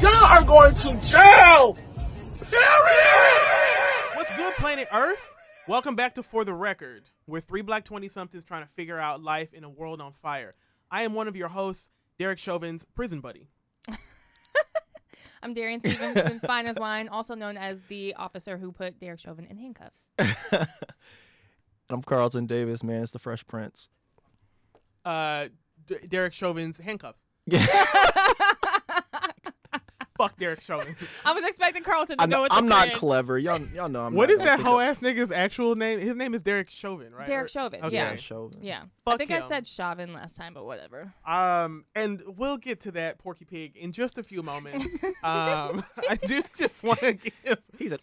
Y'all are going to jail. Period. What's good, planet Earth? Welcome back to For the Record. We're three black 20 somethings trying to figure out life in a world on fire. I am one of your hosts, Derek Chauvin's prison buddy. I'm Darian Stevenson, fine as wine, also known as the officer who put Derek Chauvin in handcuffs. I'm Carlton Davis, man. It's the Fresh Prince. Uh, D- Derek Chauvin's handcuffs. Yeah. Fuck Derek Chauvin. I was expecting Carlton to I go know, with the I'm not trend. clever. Y'all, y'all know I'm what not is gonna that pick hoe up- ass nigga's actual name? His name is Derek Chauvin, right? Derek Chauvin, Okay. yeah. Yeah, Chauvin. Yeah. I Fuck think I him. said Chauvin last time, but whatever. Um, and we'll get to that Porky Pig in just a few moments. um, I do just want to give. He's a.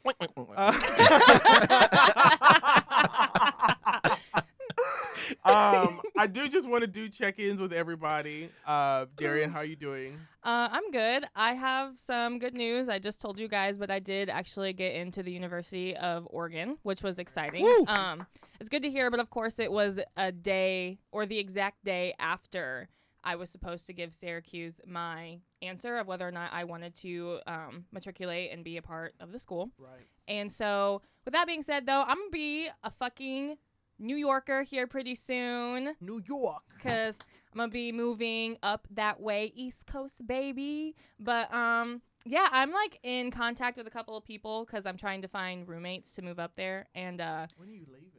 um, I do just want to do check-ins with everybody. Uh, Darian, how are you doing? Uh, I'm good. I have some good news. I just told you guys, but I did actually get into the University of Oregon, which was exciting. Woo. Um, it's good to hear, but of course, it was a day or the exact day after I was supposed to give Syracuse my answer of whether or not I wanted to um, matriculate and be a part of the school. Right. And so, with that being said, though, I'm gonna be a fucking New Yorker here pretty soon New York. because I'm gonna be moving up that way, East Coast, baby. But um, yeah, I'm like in contact with a couple of people because I'm trying to find roommates to move up there, and uh, When are you leaving?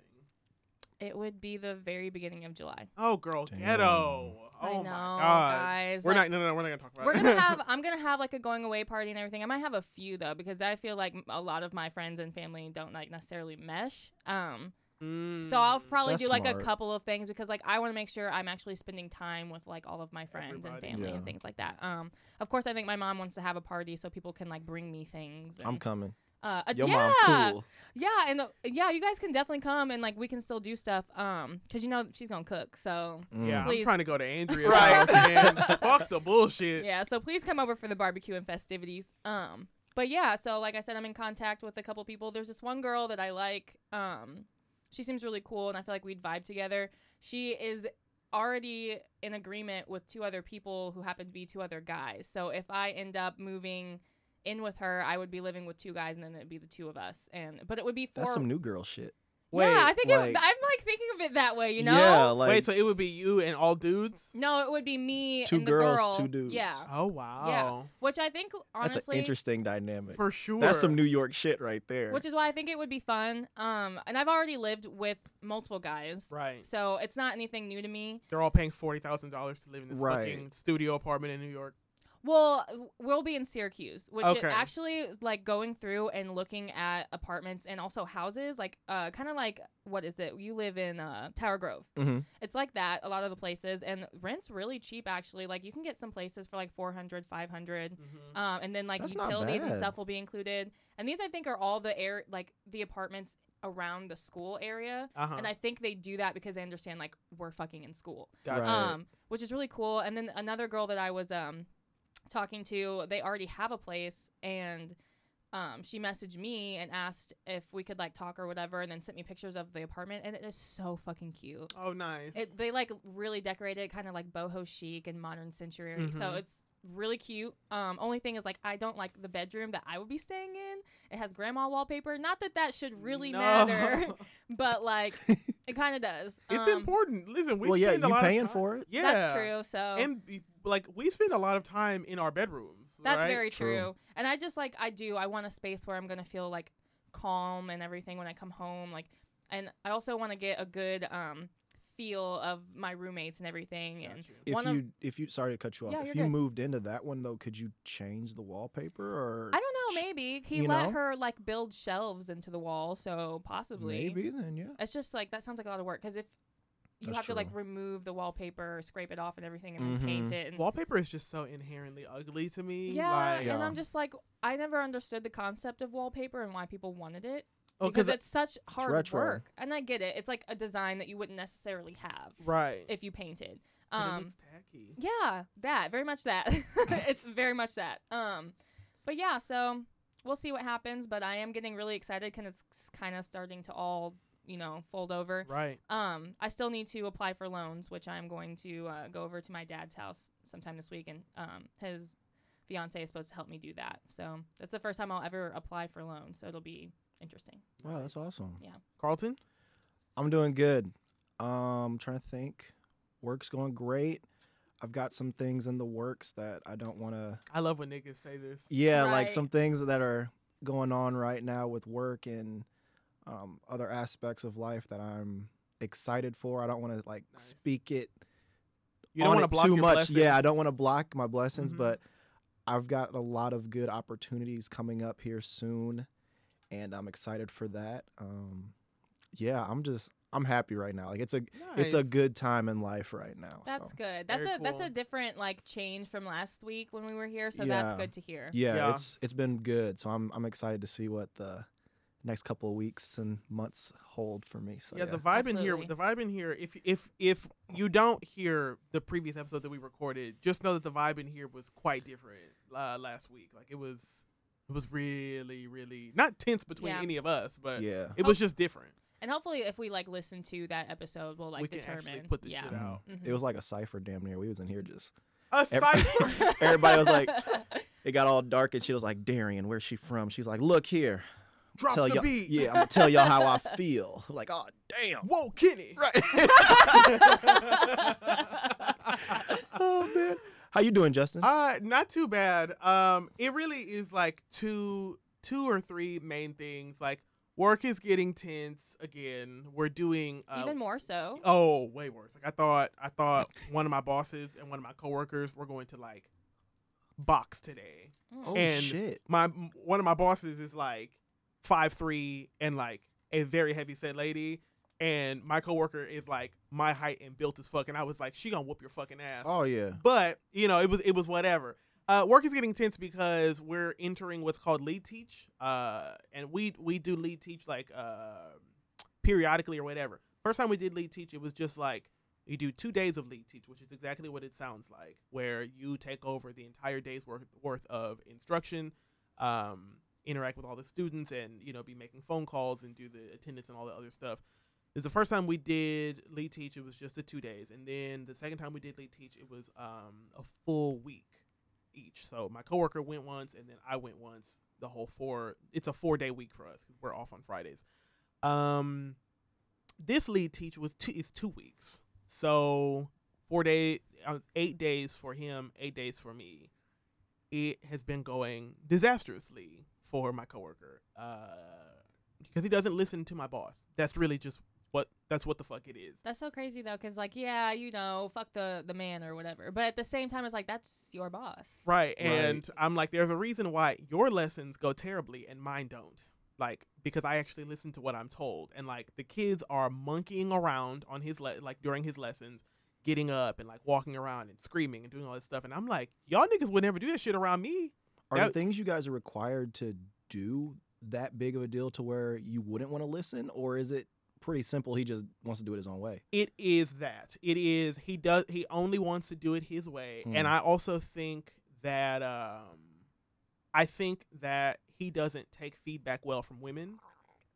it would be the very beginning of July. Oh, girl, Damn. ghetto. I Oh know, my god, guys, We're like- not. No, no, no. We're not gonna talk about. We're it. gonna have. I'm gonna have like a going away party and everything. I might have a few though because I feel like a lot of my friends and family don't like necessarily mesh. Um, Mm. so I'll probably do like smart. a couple of things because like I want to make sure I'm actually spending time with like all of my friends Everybody. and family and things like that. Um, of course I think my mom wants to have a party so people can like bring me things. I'm coming. uh, Your yeah, mom cool. yeah, and uh, yeah, you guys can definitely come and like we can still do stuff. Um, cause you know she's gonna cook, so Mm. Yeah, Please. I'm trying to go to Andrea's Right. house, man. Fuck the bullshit. yeah. So please come over for the barbecue and festivities. Um, but yeah, so like I said, I'm in contact with a couple people. There's this one girl that I like. Um, she seems really cool, and I feel like we'd vibe together. She is already in agreement with two other people who happen to be two other guys. So if I end up moving in with her, I would be living with two guys, and then it'd be the two of us. And but it would be four. That's some new girl shit. Yeah, I think it, I'm like thinking of it that way. You know. Yeah, like Wait, so it would be you and all dudes? No, it would be me Two and the girls, girl. two dudes. Yeah. Oh wow. Yeah. Which I think that's honestly an interesting dynamic. For sure. That's some New York shit right there. which is why I think it would be fun. Um, and I've already lived with multiple guys, Right. so it's not anything new to me. They're all paying forty thousand dollars to live in this Right. fucking studio apartment in New York. Well, we'll be in Syracuse, which Okay. actually like going through and looking at apartments and also houses, like uh, kind of like what is it? You live in uh, Tower Grove. Mhm. It's like that a lot of the places, and rent's really cheap actually. Like you can get some places for like 400, 500. Mm-hmm. um, and then like That's utilities and stuff will be included. And these I think are all the air like the apartments around the school area. Uh-huh. And I think they do that because they understand like we're fucking in school, Gotcha. Um, which is really cool. And then another girl that I was um talking to, they already have a place and. Um, she messaged me and asked if we could like talk or whatever, and then sent me pictures of the apartment, and it is so fucking cute. Oh, nice. It, they like really decorated kind of like boho chic and modern century. So Mhm. it's really cute. Um, only thing is like I don't like the bedroom that I would be staying in. It has grandma wallpaper. Not that that should really No. matter, but like it kind of does. it's Um, important. Listen, we well, yeah, spend a lot paying of time. for it? Yeah, That's true. So And be- like we spend a lot of time in our bedrooms. that's right? very True. true. And I just like I do. I want a space where I'm gonna feel like calm and everything when I come home. Like, and I also want to get a good um feel of my roommates and everything. And If one of- you if you sorry to cut you off. Yeah, if you're you good. moved into that one though, could you change the wallpaper or I don't know. Maybe he let know? her like build shelves into the wall, so possibly. maybe then yeah. It's just like that sounds like a lot of work because if you That's have to like remove the wallpaper, scrape it off, and everything, and then paint it. And Wallpaper is just so inherently ugly to me. yeah, like, and Yeah. I'm just like I never understood the concept of wallpaper and why people wanted it oh, because because it's such hard retro. work. And I get it; it's like a design that you wouldn't necessarily have right. if you painted. But it Um, looks tacky. Yeah, that very much that. it's very much that. Um, but yeah, so we'll see what happens. But I am getting really excited because it's kind of starting to all you know fold over. Right. Um, I still need to apply for loans, which I'm going to uh, go over to my dad's house sometime this week, and um, his fiance is supposed to help me do that. So that's the first time I'll ever apply for loans. So it'll be interesting. Wow, that's awesome. Yeah. Carlton. I'm doing good. Um, trying to think. Work's going great. I've got some things in the works that I don't want to. I love when niggas say this. Yeah, Right. like some things that are going on right now with work and um, other aspects of life that I'm excited for. I don't want to like Nice. speak it You don't want to it block too your much. blessings. Yeah, I don't want to block my blessings, Mhm. but I've got a lot of good opportunities coming up here soon, and I'm excited for that. Um, yeah, I'm just I'm happy right now. Like it's a it's a good time in life right now. That's so. good. That's Very a that's a different like change from last week when we were here. So that's good to hear. Yeah, Yeah. it's it's been good. So I'm I'm excited to see what the next couple of weeks and months hold for me. So yeah, yeah, the vibe in here, the vibe in here. If if if you don't hear the previous episode that we recorded, just know that the vibe in here was quite different uh, last week. Like it was, it was really, really not tense between Yeah. any of us, but yeah. it was just different. And hopefully, if we like listen to that episode, we'll like we can determine. put the yeah. shit out. Mhm. It was like a cipher damn near. We was in here just A Ev- cipher. everybody was like it got all dark and she was like, Darian, where's she from? She's like, Look here. Drop tell the y'all, beat. Yeah, I'm gonna tell y'all how I feel. Like, oh damn. Whoa, Kenny. Right. oh man. How you doing, Justin? Uh, not too bad. Um, it really is like two, two or three main things. Like work is getting tense again. We're doing uh, Even more so. Oh, way worse. Like I thought I thought one of my bosses and one of my coworkers were going to like box today. Mm. oh and shit. My one of my bosses is like five three and like a very heavy set lady. And my coworker is like my height and built as fuck. And I was like, she gonna whoop your fucking ass. Oh yeah. But you know, it was it was whatever. Uh, work is getting tense because we're entering what's called lead teach, uh, and we we do lead teach like uh, periodically or whatever. First time we did lead teach, it was just like you do two days of lead teach, which is exactly what it sounds like, where you take over the entire day's worth worth of instruction, um, interact with all the students, and you know be making phone calls and do the attendance and all the other stuff. It's the first time we did lead teach. It was just the two days, and then the second time we did lead teach, it was um, a full week each. So my coworker went once, and then I went once. The whole four. It's a four day week for us because we're off on Fridays. Um, this lead teach was two, is two weeks. So four day, uh, eight days for him, eight days for me. It has been going disastrously for my coworker. Uh, because he doesn't listen to my boss. That's really just what that's what the fuck it is. That's so crazy though, because like, yeah, you know, fuck the the man or whatever. But at the same time, it's like that's your boss. Right. And I'm like, there's a reason why your lessons go terribly and mine don't. Like, because I actually listen to what I'm told. And like the kids are monkeying around on his le- like during his lessons, getting up and like walking around and screaming and doing all this stuff. And I'm like, y'all niggas would never do that shit around me. Are That- the things you guys are required to do that big of a deal to where you wouldn't want to listen, or is it pretty simple? He just wants to do it his own way. It is that. It is he does he only wants to do it his way. Hmm. And I also think that um I think that he doesn't take feedback well from women.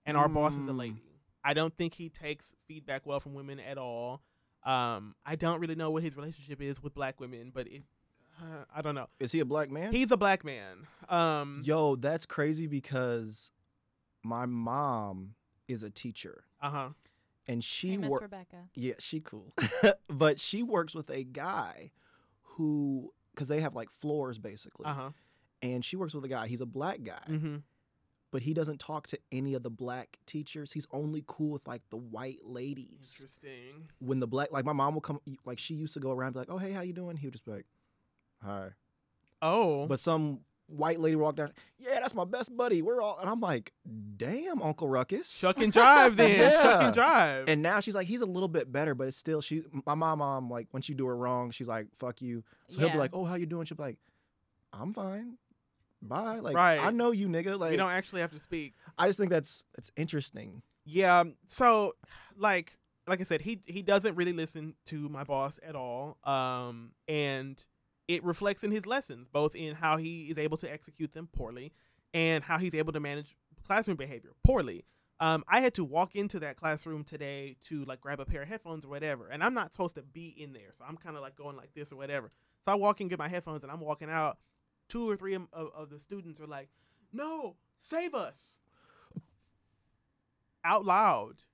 And our boss is a Mm. lady. I don't think he takes feedback well from women at all. Um I don't really know what his relationship is with black women, but it uh, I don't know. Is he a black man? He's a black man. Um Yo, that's crazy because my mom is a teacher uh-huh. and she Hey, Miss works. Rebecca. Yeah, she cool, but she works with a guy who, because they have like floors basically, Uh-huh. and she works with a guy. He's a black guy, Mm-hmm but he doesn't talk to any of the black teachers. He's only cool with like the white ladies. Interesting. When the black, like my mom will come, like she used to go around and be like, "Oh hey, how you doing?" He would just be like, "Hi," Oh. but some white lady walked down. Yeah, that's my best buddy. We're all, and I'm like, "Damn, Uncle Ruckus." Shuck and drive then. Shuck Yeah. and jive. And now she's like, he's a little bit better, but it's still she. My mom, mom, like when she do her wrong, she's like, "Fuck you." So he'll be like, "Oh, how you doing?" She'll be like, "I'm fine." Bye. Like Right. I know you, nigga. Like, we don't actually have to speak. I just think that's that's interesting. Yeah. So, like, like I said, he he doesn't really listen to my boss at all. Um, and it reflects in his lessons, both in how he is able to execute them poorly, and how he's able to manage classroom behavior poorly. Um, I had to walk into that classroom today to like grab a pair of headphones or whatever, and I'm not supposed to be in there, so I'm kind of like going like this or whatever. So I walk in, get my headphones, and I'm walking out, two or three of, of, of the students are like, "No, save us!" Out loud.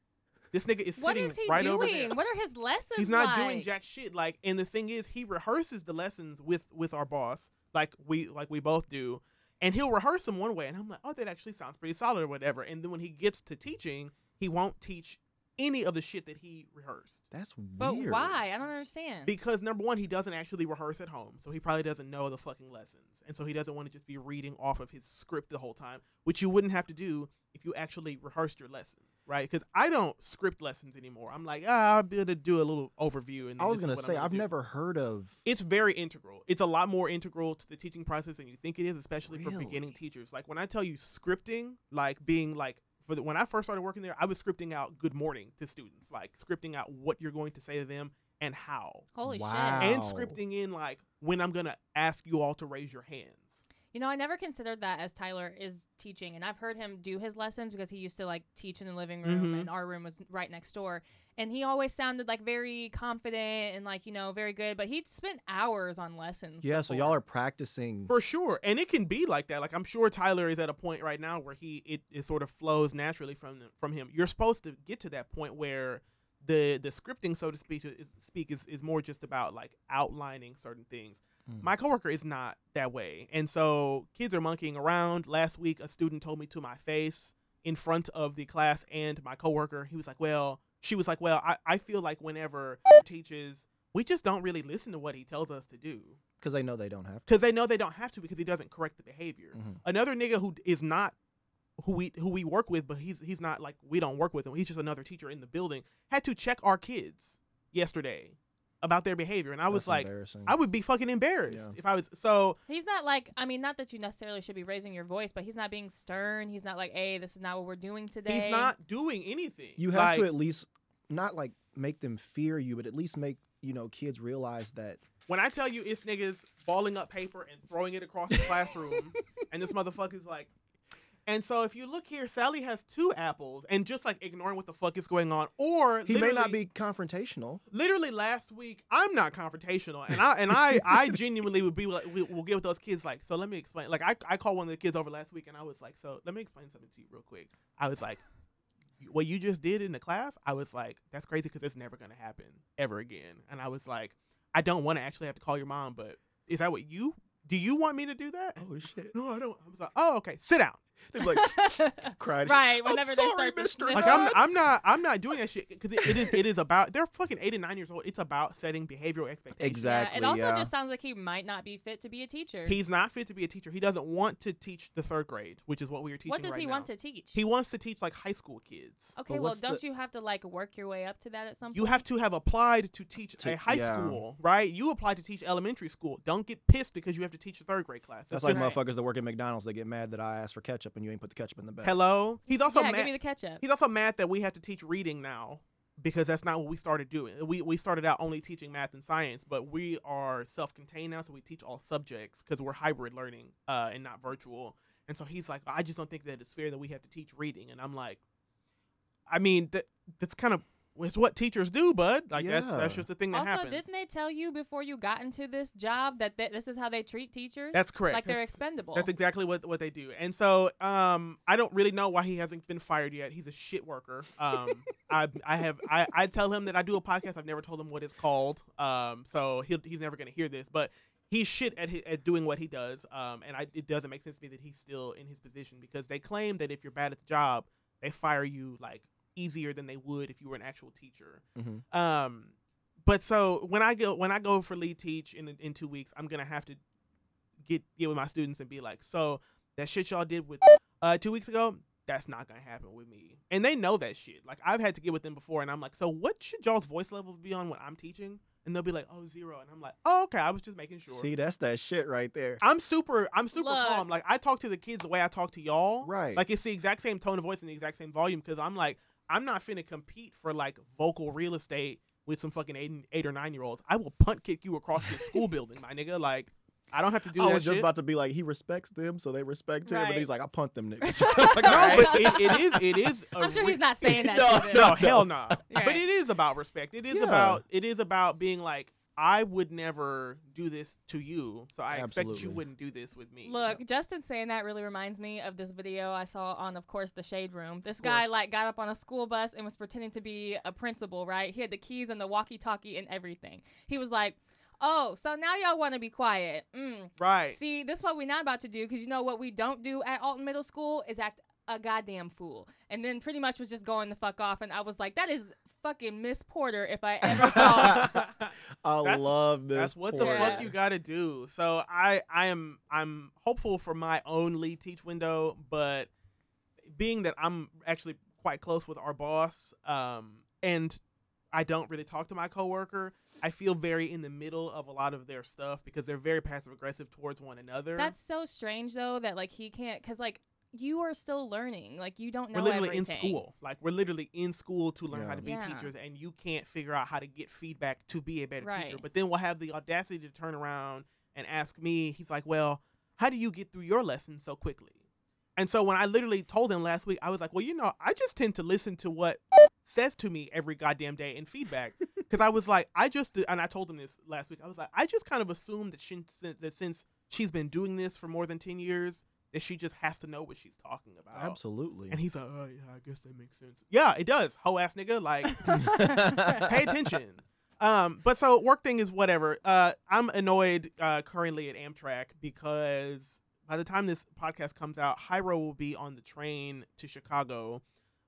This nigga is What sitting is he right over there. doing? What are his lessons? He's not doing jack shit. Like, and the thing is, he rehearses the lessons with with our boss, like we like we both do, and he'll rehearse them one way, and I'm like, oh, that actually sounds pretty solid or whatever. And then when he gets to teaching, he won't teach any of the shit that he rehearsed That's weird. But why? I don't understand. because number one, he doesn't actually rehearse at home, so he probably doesn't know the fucking lessons, and so he doesn't want to just be reading off of his script the whole time, which you wouldn't have to do if you actually rehearsed your lessons, right? Because I don't script lessons anymore. I'm like, ah, I'll be able to do a little overview. And I was gonna what I'm say I've do. never heard of. It's very integral. It's a lot more integral to the teaching process than you think it is, especially for beginning teachers. Like when I tell you scripting, like being like for the, when I first started working there, I was scripting out good morning to students, like scripting out what you're going to say to them and how, Holy Wow. shit. and scripting in like when I'm gonna ask you all to raise your hands. You know, I never considered that as Tyler is teaching, and I've heard him do his lessons because he used to like teach in the living room, Mhm. and our room was right next door. And he always sounded like very confident and like you know very good, but he'd spent hours on lessons. Yeah, so y'all are practicing. For sure, and it can be like that. Like I'm sure Tyler is at a point right now where he it, it sort of flows naturally from from him. You're supposed to get to that point where the the scripting, so to speak, is speak is, is more just about like outlining certain things. Mm. My coworker is not that way, and so kids are monkeying around. Last week, a student told me to my face in front of the class and my coworker. He was like, "Well," she was like, "Well, I, I feel like whenever he teaches." We just don't really listen to what he tells us to do because they know they don't have to. because they know they don't have to because he doesn't correct the behavior. Mhm. Another nigga who is not who we who we work with, but he's he's not like we don't work with him. He's just another teacher in the building. Had to check our kids yesterday about their behavior, and I was That's like. I would be fucking embarrassed Yeah. if I was. So He's not like I mean, not that you necessarily should be raising your voice, but he's not being stern. He's not like, "Hey, this is not what we're doing today." he's not doing anything. you have to at least not like make them fear you, but at least make you know kids realize that when I tell you it's niggas balling up paper and throwing it across the classroom, and this motherfucker's like, and so if you look here, Sally has two apples, and just like ignoring what the fuck is going on, or he may not be confrontational. literally last week i'm not confrontational and i and i i genuinely would be like we, we'll get with those kids like so let me explain like I, I called one of the kids over last week and i was like so let me explain something to you real quick. I was like what you just did in the class i was like that's crazy because it's never going to happen ever again. And i was like i don't want to actually have to call your mom but is that what you do you want me to do that? Oh shit! no i don't. I was like oh okay sit down They're like cried. right. I'm Whenever sorry, they start this, Mr. Like I'm, I'm not, I'm not doing that shit because it, it is, it is about. They're fucking eight and nine years old. It's about setting behavioral expectations. Exactly. Yeah, it also yeah. just sounds like he might not be fit to be a teacher. He's not fit to be a teacher. He doesn't want to teach the third grade, which is what we are teaching. what does right he now. want to teach? He wants to teach like high school kids. okay, well, don't you have to like work your way up to that at some point? You have to have applied to teach To- a high yeah. school, right? You applied to teach elementary school. Don't get pissed because you have to teach a third grade class. That's like just- motherfuckers that work at McDonald's. They get mad that I asked for ketchup and you ain't put the ketchup in the bag. Hello. He's also yeah, mad. give me the ketchup. He's also mad that we have to teach reading now because that's not what we started doing. We we started out only teaching math and science, but we are self-contained now, so we teach all subjects because we're hybrid learning uh, and not virtual. And so he's like, I just don't think that it's fair that we have to teach reading. And I'm like, I mean, that that's kind of it's what teachers do, bud. Like that's that's just the thing that also, happens. Also, didn't they tell you before you got into this job that th- this is how they treat teachers? That's correct. Like they're expendable. That's exactly what what they do. And so um I don't really know why he hasn't been fired yet. He's a shit worker. Um I I have I, I tell him that I do a podcast. I've never told him what it's called. Um so he he's never going to hear this, but he's shit at hi- at doing what he does. Um and I it doesn't make sense to me that he's still in his position because they claim that if you're bad at the job, they fire you like easier than they would if you were an actual teacher. Mhm. Um, but so when I go when I go for lead teach in in two weeks, I'm gonna have to get get with my students and be like, so that shit y'all did with uh two weeks ago, that's not gonna happen with me. And they know that shit. Like I've had to get with them before, and I'm like, so what should y'all's voice levels be on when I'm teaching? And they'll be like, oh zero, and I'm like, oh okay, I was just making sure. See, that's that shit right there. I'm super. I'm super Look. calm. Like I talk to the kids the way I talk to y'all. Right. Like it's the exact same tone of voice and the exact same volume. Because I'm like, I'm not finna compete for like vocal real estate with some fucking eight, eight or nine year olds. I will punt kick you across the school building, my nigga. Like I don't have to do I that was just shit. about to be like, he respects them, so they respect him. But he's like, I punt them niggas. Like, no, but it, it is. It is. a I'm sure re- he's not saying that No. No, No, hell no. no. But it is about respect. It is Yeah. about. It is about being like. I would never do this to you, so I expect you wouldn't do this with me. Look, Justin saying that really reminds me of this video I saw on, of course, the Shade Room. This guy course. like got up on a school bus and was pretending to be a principal, right? He had the keys and the walkie-talkie and everything. He was like, "Oh, so now y'all want to be quiet? Mm. right? See, this is what we're not about to do because you know what we don't do at Alton Middle School is act a goddamn fool." And then pretty much was just going the fuck off, and I was like, "That is fucking Miss Porter if I ever saw." I That's- love this. That's what the fuck you got to do. So I I am I'm hopeful for my own lead teach window, but being that I'm actually quite close with our boss, um, and I don't really talk to my coworker, I feel very in the middle of a lot of their stuff because they're very passive aggressive towards one another. That's so strange though that like he can't because like you are still learning, like you don't know. we're literally in school. Like we're literally in school to learn how to be Yeah. teachers, and you can't figure out how to get feedback to be a better teacher. But then we'll have the audacity to turn around and ask me. He's like, "Well, how do you get through your lesson so quickly?" And so when I literally told him last week, I was like, "Well, you know, I just tend to listen to what says to me every goddamn day in feedback." Because I was like, I just and I told him this last week. I was like, I just kind of assumed that she, that since she's been doing this for more than ten years, that she just has to know what she's talking about. Absolutely. And he's like, oh, yeah, I guess that makes sense. Yeah, it does. Hoe ass nigga. Like, pay attention. Um, but so work thing is whatever. Uh, I'm annoyed uh, currently at Amtrak because by the time this podcast comes out, Hyro will be on the train to Chicago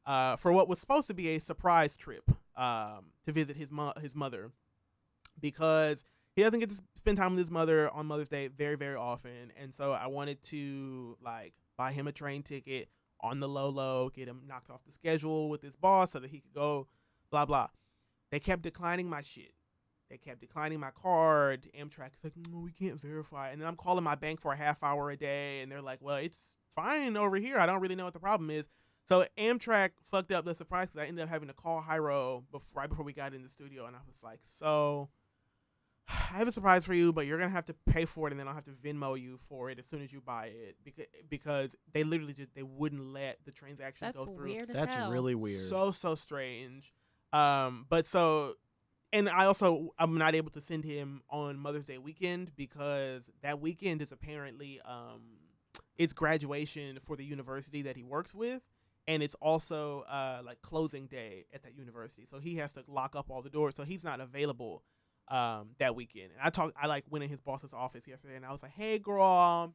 uh, for what was supposed to be a surprise trip um, to visit his mo- his mother because he doesn't get to spend time with his mother on Mother's Day very very often, and so I wanted to like buy him a train ticket on the low low, get him knocked off the schedule with his boss so that he could go, blah blah. They kept declining my shit. They kept declining my card. Amtrak is like, no, we can't verify. And then I'm calling my bank for a half hour a day, and they're like, well, it's fine over here. I don't really know what the problem is. So Amtrak fucked up the surprise because I ended up having to call Hyro before, right before we got in the studio, and I was like, so I have a surprise for you, but you're gonna have to pay for it, and then I'll have to Venmo you for it as soon as you buy it because because they literally just they wouldn't let the transaction That's go through. weird as That's hell. really weird. So so strange. Um, but so, and I also I'm not able to send him on Mother's Day weekend because that weekend is apparently um, it's graduation for the university that he works with, and it's also uh like closing day at that university. So he has to lock up all the doors. So he's not available um that weekend. And I talked I like went in his boss's office yesterday and I was like, Hey girl,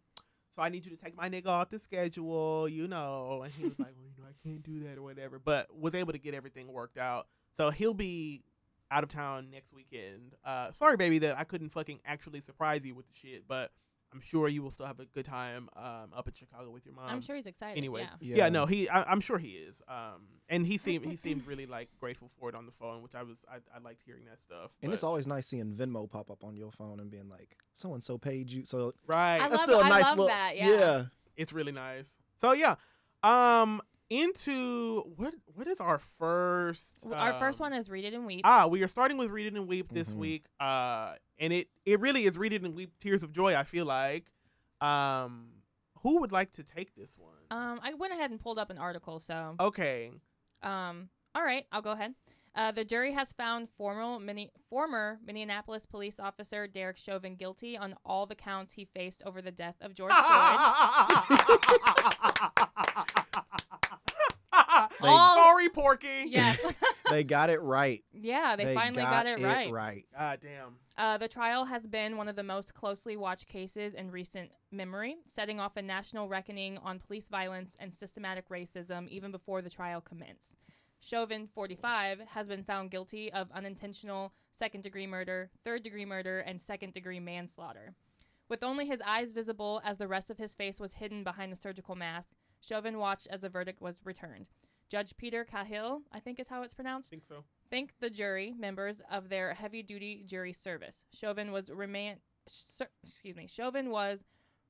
so I need you to take my nigga off the schedule, you know. And he was like, Well, you know, I can't do that or whatever. But was able to get everything worked out. So he'll be out of town next weekend. Uh sorry baby that I couldn't fucking actually surprise you with the shit, but I'm sure you will still have a good time um up in Chicago with your mom. I'm sure he's excited. Anyways, yeah. yeah, no, he. I, I'm sure he is. Um, and he seemed he seemed really like grateful for it on the phone, which I was. I, I liked hearing that stuff. and but- it's always nice seeing Venmo pop up on your phone and being like, so and so paid you. So right. I that's love- still a I nice love look. that, yeah. it's really nice. So yeah, um, into what what is our first? W- Our first um, one is Read It and Weep. Ah, we are starting with Read It and Weep this Mhm. week. Uh, and it it really is Read It and Weep Tears of Joy. I feel like. Um, who would like to take this one? Um, I went ahead and pulled up an article, so okay. um, all right, I'll go ahead. Uh, the jury has found former, Mini- former Minneapolis police officer Derek Chauvin guilty on all the counts he faced over the death of George Floyd. All- Sorry, Porky. yes, they got it right. yeah, they, finally got, it right. right. Ah, damn. Uh, the trial has been one of the most closely watched cases in recent memory, setting off a national reckoning on police violence and systematic racism even before the trial commenced. Chauvin, 45, has been found guilty of unintentional second degree murder, third degree murder, and second degree manslaughter. With only his eyes visible as the rest of his face was hidden behind the surgical mask, Chauvin watched as the verdict was returned. Judge Peter Cahill, I think is how it's pronounced, think so. thanked the jury members of their heavy-duty jury service. Chauvin was remand, sh- excuse me, Chauvin was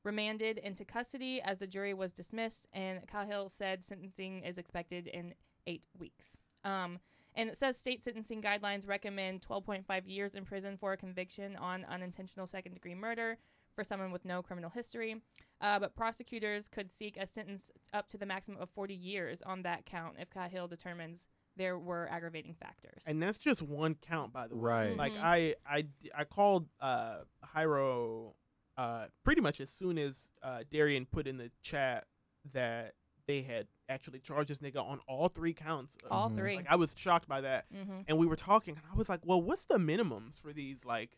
remanded into custody as the jury was dismissed, and Cahill said sentencing is expected in eight weeks. Um, and it says state sentencing guidelines recommend 12.5 years in prison for a conviction on unintentional second-degree murder for someone with no criminal history. Uh, but prosecutors could seek a sentence up to the maximum of 40 years on that count if Cahill determines there were aggravating factors. and that's just one count, by the way. Right. Like Mhm. I, I, I called uh Hyro uh pretty much as soon as uh Darian put in the chat that they had actually charged this nigga on all three counts. of- All Mhm. three. Like I was shocked by that. mm-hmm. and we were talking and i was like well what's the minimums for these like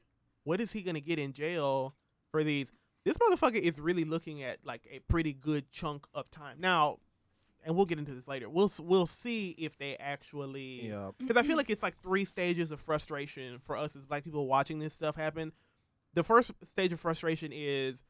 what is he gonna get in jail for these this motherfucker is really looking at like a pretty good chunk of time now and we'll get into this later we'll we'll see if they actually Yeah. because i feel like it's like three stages of frustration for us as black people watching this stuff happen the first stage of frustration is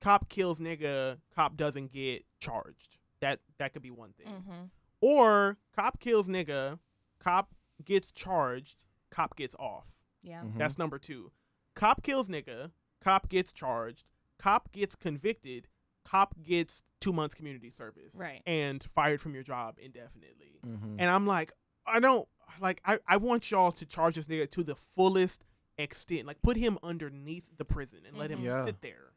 cop kills nigga cop doesn't get charged that that could be one thing Mm-hmm. or cop kills nigga, cop gets charged, cop gets off. Yeah. Mhm. That's number two. Cop kills nigga, cop gets charged, cop gets convicted, cop gets two months community service, Right. and fired from your job indefinitely. Mhm. And I'm like, I don't like. I I want y'all to charge this nigga to the fullest extent. Like, put him underneath the prison and let him Mhm. Yeah. sit there.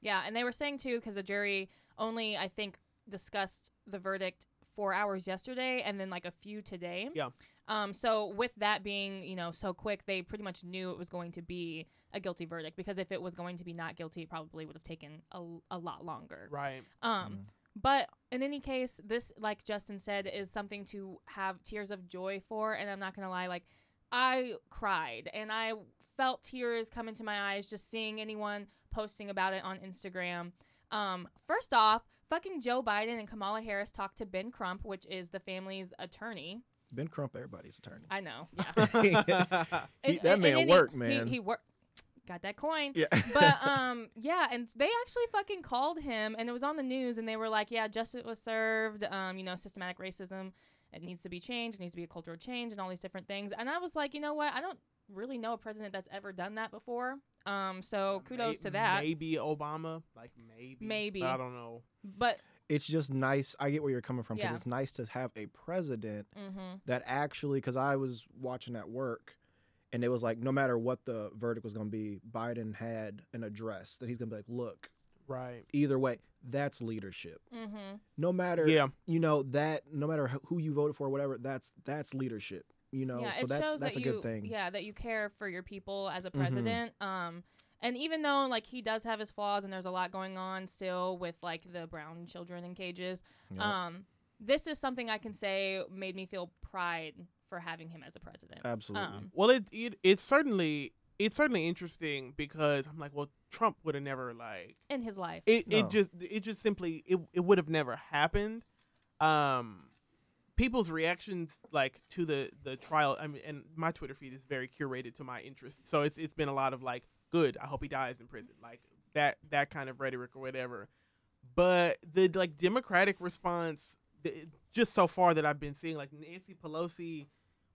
Yeah, and they were saying too because the jury only I think discussed the verdict four hours yesterday and then like a few today. Yeah. Um. So with that being you know so quick, they pretty much knew it was going to be a guilty verdict because if it was going to be not guilty, it probably would have taken a, a lot longer. Right. Um. Mhm. But in any case, this, like Justin said, is something to have tears of joy for. And I'm not going to lie, like, I cried and I felt tears come into my eyes just seeing anyone posting about it on Instagram. Um, first off, fucking Joe Biden and Kamala Harris talked to Ben Crump, which is the family's attorney. Ben Crump, everybody's attorney. I know. Yeah. He- And- that and- man and then worked, he, man. He, he worked. Got that coin yeah. but um yeah and they actually fucking called him and it was on the news and they were like yeah justice was served um you know systematic racism it needs to be changed it needs to be a cultural change and all these different things and i was like you know what i don't really know a president that's ever done that before um so kudos May- to that Maybe Obama, like maybe, Maybe. I don't know. but it's just nice. I get where you're coming from because Yeah. it's nice to have a president mm-hmm, that actually, because I was watching at work and it was like, no matter what the verdict was going to be, Biden had an address that he's going to be like, look, Right. either way, that's leadership. mm-hmm. No matter, Yeah. you know, that, no matter who you voted for, or whatever, that's that's leadership. You know, yeah so it that's shows that's that a you good thing. yeah that you care for your people as a Mhm. president um and even though like he does have his flaws and there's a lot going on still with like the brown children in cages Yep. um this is something i can say made me feel pride for having him as a president Absolutely. um, Well, it, it it's certainly it's certainly interesting because I'm like, well, Trump would have never like in his life it. No. It just it just simply it it would have never happened. Um, people's reactions like to the the trial. I mean, and my Twitter feed is very curated to my interests, so it's it's been a lot of like, good. I hope he dies in prison, like that that kind of rhetoric or whatever. But the like Democratic response, the, just so far that I've been seeing, like Nancy Pelosi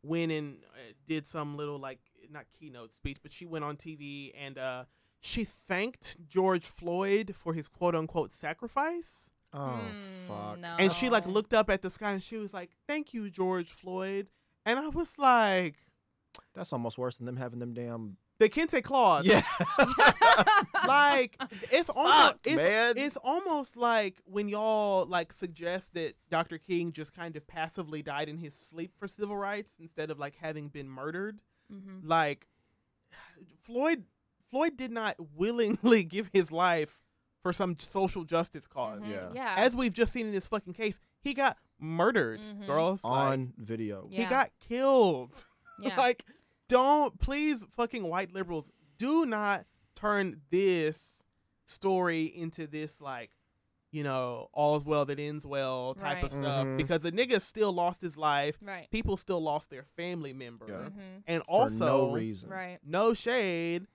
went and uh, did some little like not keynote speech, but she went on TV and uh, she thanked George Floyd for his quote unquote sacrifice. oh Mm, fuck. no. And she like looked up at the sky and she was like, "Thank you, George Floyd." And I was like, That's almost worse than them having them damn. "The Kente Claus." Yeah. like it's almost Fuck, it's, man. it's almost like when y'all like suggest that Dr. King just kind of passively died in his sleep for civil rights instead of like having been murdered. mm-hmm. Like Floyd Floyd did not willingly give his life for some social justice because Yeah. yeah As we've just seen in this fucking case, he got murdered, Mhm. girls. Like, on video. Yeah. he got killed. yeah like, don't please, fucking white liberals, do not turn this story into this like, you know, all's well that ends well type of Right. stuff Mhm. because the nigga still lost his life. right People still lost their family member, Yeah. mm-hmm. and For also no reason. right no shade.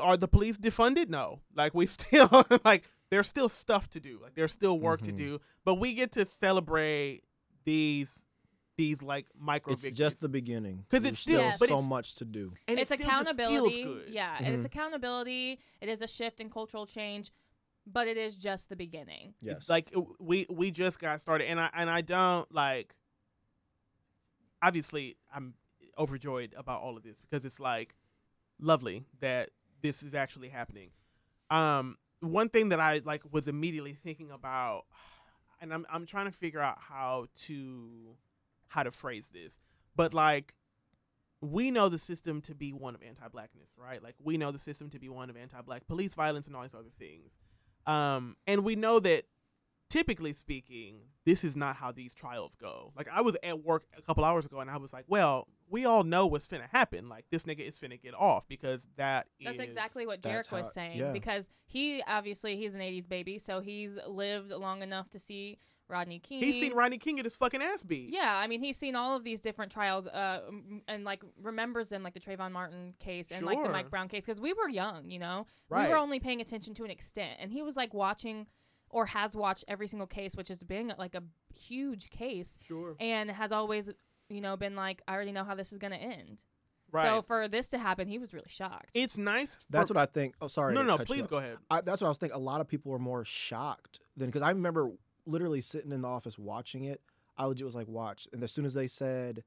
Are the police defunded? No. Like we still like there's still stuff to do. Like there's still work to Mhm. do. But we get to celebrate these these like micro It's victories. just the beginning because it's still- Yes. so it's- much to do. and it's it still just accountability feels good. yeah and it's accountability it is a shift in cultural change but it is just the beginning Yes. Like we we just got started and I and I don't like obviously I'm overjoyed about all of this because it's like lovely that this is actually happening. Um one thing that I like was immediately thinking about and I'm I'm trying to figure out how to how to phrase this, but like we know the system to be one of anti-blackness, right? Like we know the system to be one of anti-black police violence and all these other things. Um, and we know that typically speaking, this is not how these trials go. Like I was at work a couple hours ago and I was like, well, we all know what's finna happen. Like this nigga is finna get off because that That's is- exactly what that's Jarek was how- saying yeah. because he obviously he's an 80s baby, so he's lived long enough to see Rodney King. He's seen Rodney King get his fucking ass beat. Yeah, I mean, he's seen all of these different trials, uh, and like remembers them, like the Trayvon Martin case and like the Mike Brown case, because we were young, you know, Right. we were only paying attention to an extent, and he was like watching or has watched every single case, which has been like a huge case, Sure. and has always, you know, been like, I already know how this is gonna end. Right. So for this to happen, he was really shocked. it's nice. For, That's what I think. Oh, sorry. No, to no, please go ahead. I, that's what I was thinking. A lot of people were more shocked than because I remember literally sitting in the office watching it. I legit was like, watch. And as soon as they said,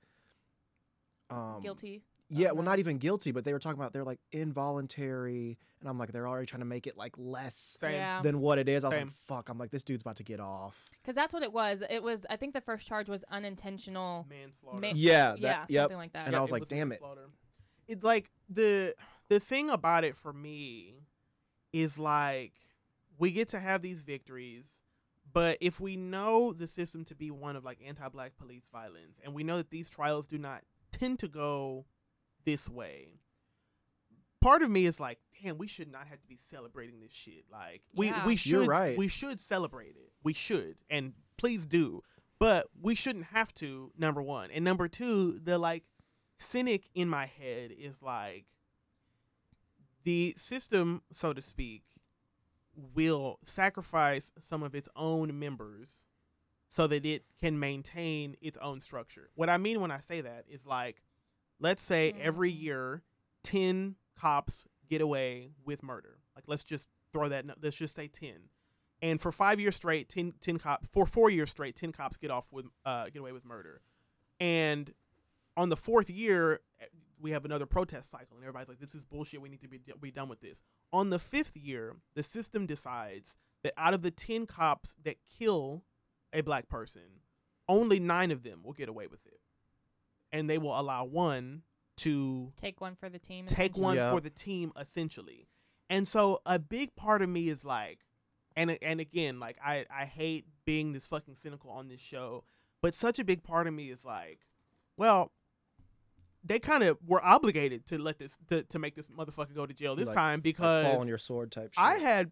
um, Guilty. Yeah, well, not even guilty, but they were talking about they're like involuntary, and I'm like, they're already trying to make it like less Same. Yeah. than what it is. I was Same. like, fuck. I'm like, this dude's about to get off. Because that's what it was. It was. I think the first charge was unintentional. Manslaughter. Ma- Yeah, that, yeah, yep. something like that. And I was like, damn it. manslaughter. It like the the thing about it for me is like we get to have these victories, but if we know the system to be one of like anti-black police violence, and we know that these trials do not tend to go this way, part of me is like, damn, we should not have to be celebrating this shit. Like we Yeah. we You're should right. we should celebrate it. We should, and please do. But we shouldn't have to. Number one, and number two, the like cynic in my head is like the system, so to speak, will sacrifice some of its own members so that it can maintain its own structure. What I mean when I say that is like, let's say every Mm. year, 10 cops get away with murder. Like, let's just throw that, let's just say 10. And for five years straight, 10, 10 cops, for four years straight, 10 cops get off with, uh, get away with murder. And on the fourth year, we have another protest cycle, and everybody's like, "This is bullshit. We need to be be done with this." On the fifth year, the system decides that out of the ten cops that kill a black person, only nine of them will get away with it, and they will allow one to Take one for the team. take essentially. one Yeah. for the team essentially. And so a big part of me is like and and again, like I I hate being this fucking cynical on this show, but such a big part of me is like, well, they kind of were obligated to let this to, to make this motherfucker go to jail this Like- time Like, because fall on your sword type shit. I had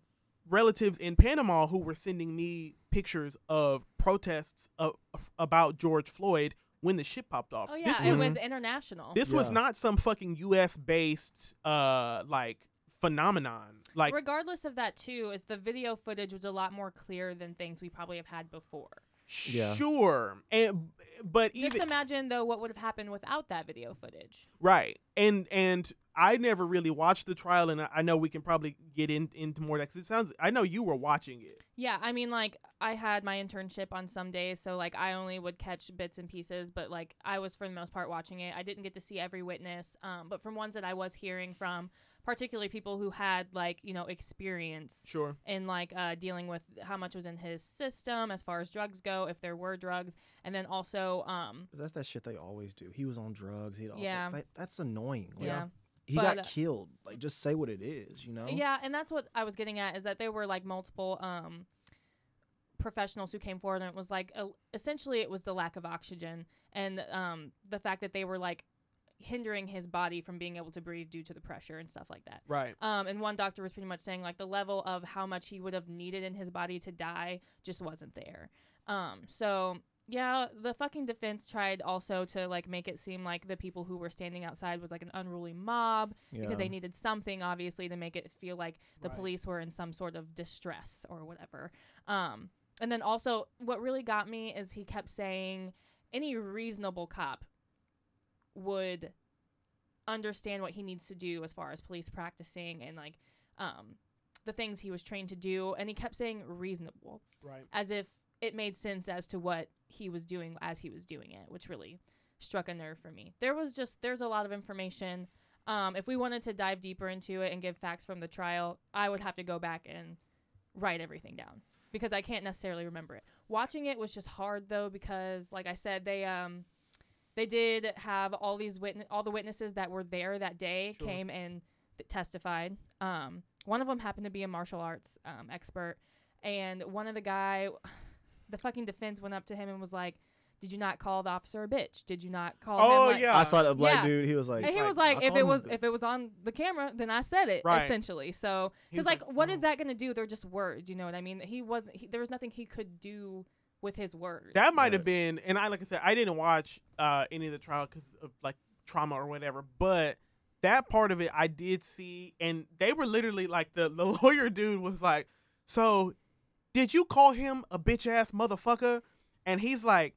relatives in Panama who were sending me pictures of protests of, about George Floyd when the shit popped off. Oh yeah, this it was was international. this was not some fucking U.S. based uh like phenomenon. Like Regardless of that too, is the video footage was a lot more clear than things we probably have had before. Yeah. sure, and but Just even imagine though what would have happened without that video footage. right, and and I never really watched the trial, and I, I know we can probably get in, into more. Because it sounds, I know you were watching it. Yeah, I mean like I had my internship on some days, so like I only would catch bits and pieces, but like I was for the most part watching it. I didn't get to see every witness, um, but from ones that I was hearing from, particularly people who had like you know experience Sure, in like uh, dealing with how much was in his system as far as drugs go, if there were drugs, and then also um, That's that shit they always do. He was on drugs. he'd Yeah. that, that's annoying. Like, yeah. he But, got killed. Like just say what it is. You know. Yeah, and that's what I was getting at is that there were like multiple um professionals who came forward and it was like uh, essentially it was the lack of oxygen and um the fact that they were like hindering his body from being able to breathe due to the pressure and stuff like that. right. Um and one doctor was pretty much saying like the level of how much he would have needed in his body to die just wasn't there. Um so yeah, the fucking defense tried also to like make it seem like the people who were standing outside was like an unruly mob because they needed something obviously to make it feel like the Right. police were in some sort of distress or whatever. Um, and then also, what really got me is he kept saying any reasonable cop would understand what he needs to do as far as police practicing and like um, the things he was trained to do. And he kept saying reasonable Right. as if it made sense as to what he was doing as he was doing it, which really struck a nerve for me. There was just there's a lot of information. Um, if we wanted to dive deeper into it and give facts from the trial, I would have to go back and write everything down because I can't necessarily remember it. Watching it was just hard though because, like I said, they um they did have all these witness, all the witnesses that were there that day Sure. came and th- testified. Um, one of them happened to be a martial arts um, expert, and one of the guy, the fucking defense went up to him and was like, "Did you not call the officer a bitch? Did you not call Oh, him?" Like, yeah. I saw the black Yeah. dude. He was like, and he was like, if it was if it was on the camera, then I said it Right. essentially. So He because like, like, what is "No." that gonna do? They're just words, you know what I mean? He wasn't. He, there was nothing he could do with his words. That might have been, and I like I said, I didn't watch uh, any of the trial because of like trauma or whatever. But that part of it, I did see, and they were literally like the the lawyer dude was like, "So, did you call him a bitch ass motherfucker?" And he's like,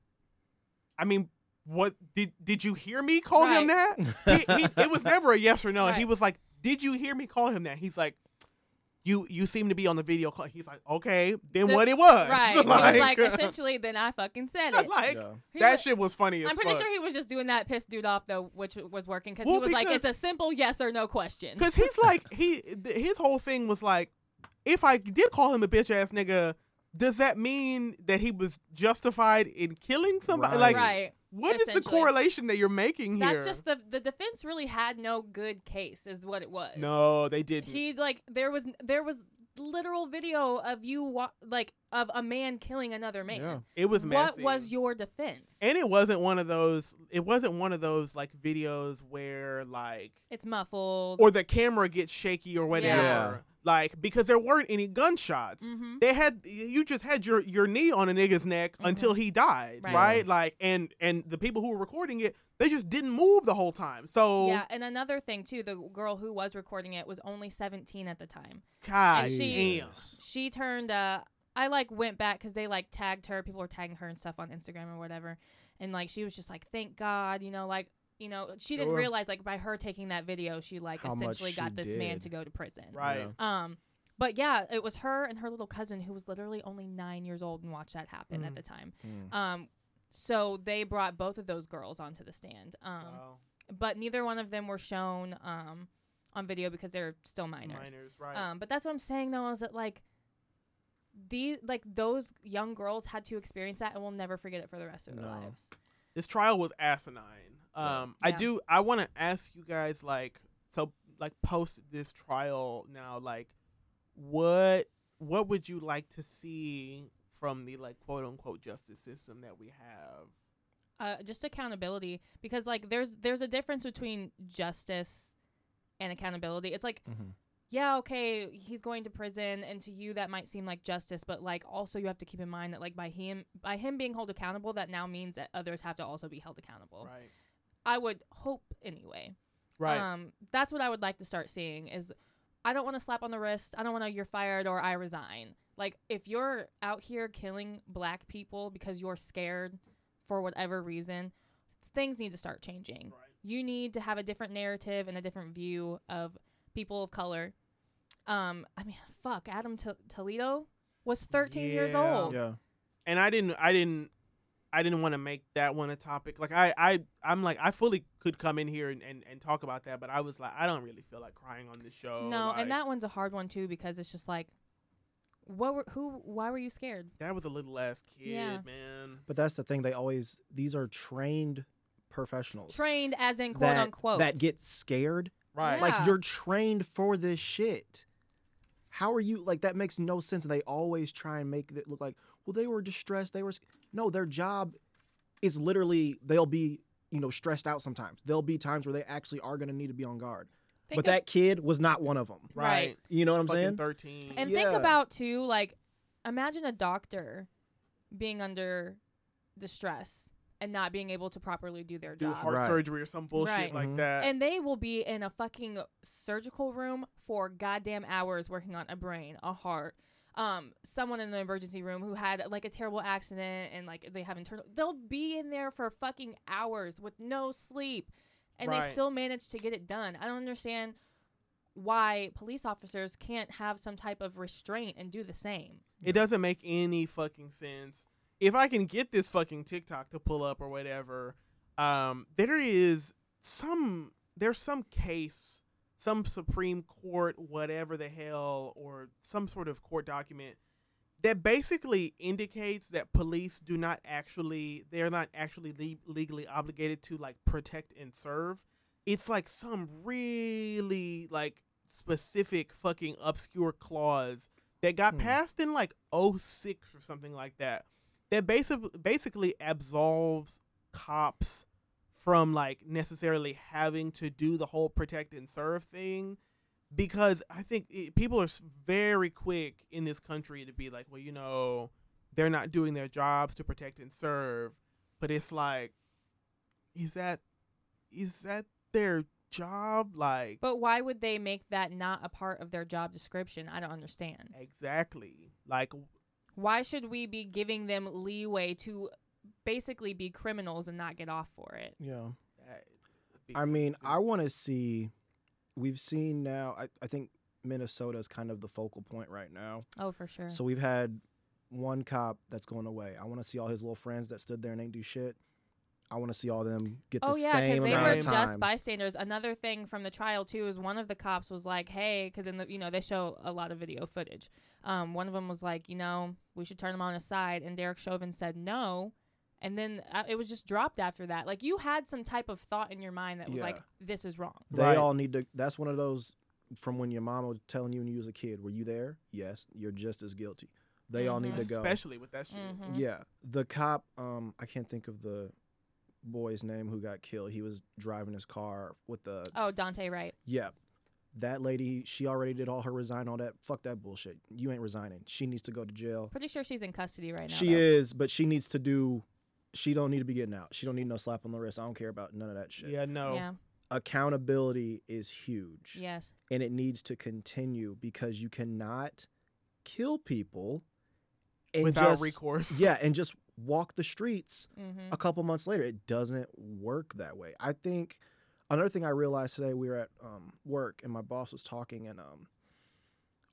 "I mean, what did did you hear me call him that?" he, he, it was never a yes or no. He was like, "Did you hear me call him that?" He's like. You you seem to be on the video call. He's like, okay, then So- what it was. right. he was like, essentially, then I fucking said it. like Yeah. That wa- shit was funny as I'm pretty fuck. sure he was just doing that piss dude off though, which was working because Well, he was like, it's a simple yes or no question. Because he's like, he th- his whole thing was like, if I did call him a bitch ass nigga, does that mean that he was justified in killing somebody? Right. Like, right. What is the correlation that you're making here? That's just the the defense really had no good case, is what it was. no, they didn't. he like there was there was literal video of you wa- like of a man killing another man. Yeah. it was What was your defense? and it wasn't one of those. It wasn't one of those like videos where like it's muffled. or the camera gets shaky or whatever. Yeah. Like because there weren't any gunshots. Mhm. They had you just had your your knee on a nigga's neck until he died, Right. right? Like and and the people who were recording it, they just didn't move the whole time. So Yeah, and another thing too, the girl who was recording it was only 17 at the time. God And she- damn. She turned uh I like went back cuz they like tagged her, people were tagging her and stuff on Instagram or whatever. And like she was just like thank God, you know, like you know, she didn't Sure. realize like by her taking that video, she like How much essentially she got this man did. to go to prison. Right. Yeah. Um, but yeah, it was her and her little cousin who was literally only nine years old and watched that happen at Mm. the time. Mm. Um, so they brought both of those girls onto the stand. Um, Wow. but neither one of them were shown um on video because they're still minors. Minors, right. Um, but that's what I'm saying though is that like the like those young girls had to experience that and will never forget it for the rest of their No. lives. this trial was asinine. Um, I do. I want to ask you guys, like, so, like, post this trial now, like, what, what would you like to see from the like quote unquote justice system that we have? uh, just accountability because like there's there's a difference between justice and accountability. It's like Mhm. yeah, okay, he's going to prison and to you that might seem like justice, but like also you have to keep in mind that like by him by him being held accountable that now means that others have to also be held accountable. Right. I would hope anyway. Right. Um that's what I would like to start seeing is I don't want to slap on the wrist. I don't want to you're fired or I resign. Like if you're out here killing black people because you're scared for whatever reason, things need to start changing. right. You need to have a different narrative and a different view of people of color. Um, I mean, fuck, Adam T- Toledo was 13 years old. Yeah. and I didn't I didn't I didn't want to make that one a topic. Like I I I'm like I fully could come in here and, and, and talk about that, but I was like I don't really feel like crying on this show. no, like, and that one's a hard one too because it's just like, what were who? Why were you scared? that was a little ass kid, Yeah. man. But that's the thing. They always these are trained professionals Trained as in quote that, unquote. that get scared. Right. Yeah. Like you're trained for this shit. How are you like that makes no sense. and They always try and make it look like, well, they were distressed. They were sc-" no, their job is literally they'll be, you know, stressed out sometimes. There'll be times where they actually are gonna need to be on guard. Think but of- that kid was not one of them. Right. You know what I'm Fucking saying? thirteen. And think about too, like, imagine a doctor being under distress and not being able to properly do their do job. heart Right. surgery or some bullshit Right. like Mhm. that. and they will be in a fucking surgical room for goddamn hours working on a brain, a heart. Um, someone in the emergency room who had like a terrible accident and like they have internal, they'll be in there for fucking hours with no sleep, and they still manage to get it done. I don't understand why police officers can't have some type of restraint and do the same. It doesn't make any fucking sense. If I can get this fucking TikTok to pull up or whatever, um, there is some there's some case, some Supreme Court, whatever the hell, or some sort of court document that basically indicates that police do not actually they're not actually le- legally obligated to like protect and serve it's like some really like specific fucking obscure clause that got Hmm. passed in like 06 or something like that that basically basically absolves cops from like necessarily having to do the whole protect and serve thing because I think it, people are very quick in this country to be like, well, you know, they're not doing their jobs to protect and serve, but it's like, is that is that their job? Like, But why would they make that not a part of their job description? I don't understand. exactly, like Why should we be giving them leeway to basically be criminals and not get off for it? Yeah. I mean, I want to see. We've seen now. I, I think Minnesota is kind of the focal point right now. Oh, for sure. So we've had one cop that's going away. I want to see all his little friends that stood there and ain't do shit. I want to see all them get the Oh yeah, because they were of just bystanders. Another thing from the trial too is one of the cops was like, "Hey," because in the you know they show a lot of video footage. Um, one of them was like, "You know, we should turn him on his side," and Derek Chauvin said no, and then uh, it was just dropped after that. Like you had some type of thought in your mind that was like, "This is wrong." they Right. all need to. That's one of those from when your mom was telling you when you was a kid. Were you there? Yes. You're just as guilty. They all need to go. especially with that shit. Mhm. Yeah, the cop. Um, I can't think of the boy's name who got killed. He was driving his car with the. Oh, Daunte Wright. Yeah, that lady. She already did all her resign, all that. Fuck that bullshit. You ain't resigning. She needs to go to jail. Pretty sure she's in custody right now. She though. is, but she needs to do. She don't need to be getting out. She don't need no slap on the wrist. I don't care about none of that shit. Yeah, no. Yeah. Accountability is huge, Yes. and it needs to continue because you cannot kill people and Without just, recourse. Yeah, and just walk the streets Mm-hmm. a couple months later. It doesn't work that way. I think another thing I realized today, we were at um, work and my boss was talking, and um,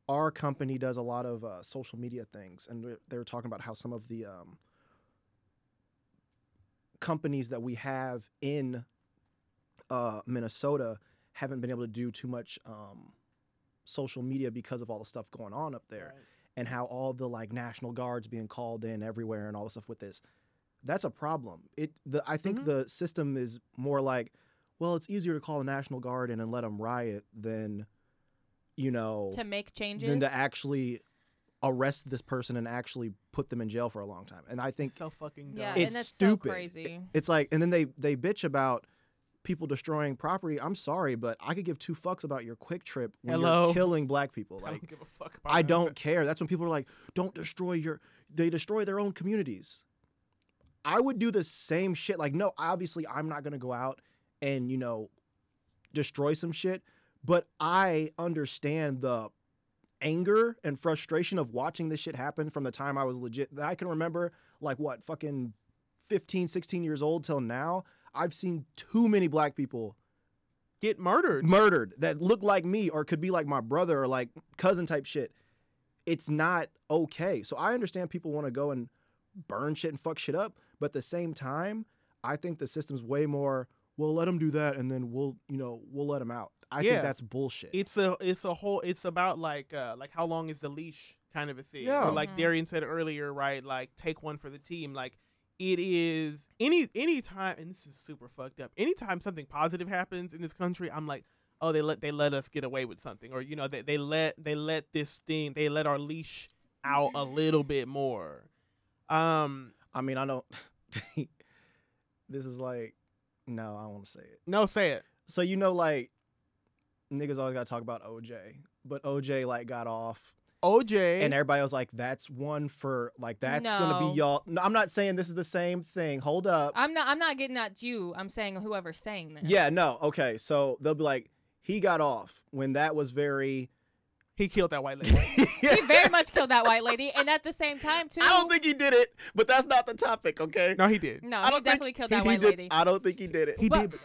our company does a lot of uh, social media things, and they were talking about how some of the um, companies that we have in uh, Minnesota haven't been able to do too much um, social media because of all the stuff going on up there Right. and how all the like national guards being called in everywhere and all the stuff with this that's a problem it the i think Mhm. the system is more like well it's easier to call the national guard in and let them riot than you know To make changes. than to actually arrest this person and actually put them in jail for a long time and i think It's so fucking dumb. yeah, It's and it's stupid. so crazy. it's like and then they they bitch about people destroying property i'm sorry but i could give two fucks about your QuikTrip when Hello. you're killing black people I like don't give a fuck about I don't care. That's when people are like, don't destroy your, they destroy their own communities. I would do the same shit. Like, no, obviously, I'm not going to go out and, you know, destroy some shit, but I understand the anger and frustration of watching this shit happen from the time I was legit. That I can remember, like, what, fucking 15, 16 years old till now. I've seen too many black people Get murdered. murdered that look like me or could be like my brother or like cousin type shit. It's not okay. So I understand people want to go and burn shit and fuck shit up, but at the same time, I think the system's way more. we'll let them do that, and then we'll, you know, we'll let them out. I Yeah. think that's bullshit. it's a it's a whole it's about like uh like how long is the leash kind of a thing. Yeah. Or like Mhm. Darian said earlier, right? Like take one for the team. Like it is any any time and this is super fucked up. Anytime something positive happens in this country, I'm like, oh they let they let us get away with something. Or you know, they, they let they let this thing they let our leash out a little bit more. Um I mean, I don't. this is like, no, I don't want to say it. no say it. So you know, like, niggas always got to talk about OJ, but OJ like got off OJ and everybody was like, "That's one for like that's gonna be y'all." No, I'm not saying this is the same thing. Hold up. I'm not. I'm not getting at you. I'm saying whoever's saying this. yeah, no, okay. So they'll be like, "He got off when that was very." he killed that white lady. He very much killed that white lady, and at the same time too. I don't think he did it, but that's not the topic, okay? no, he did. No, I don't think definitely killed he- that he white did- lady. I don't think he did it. He But- did.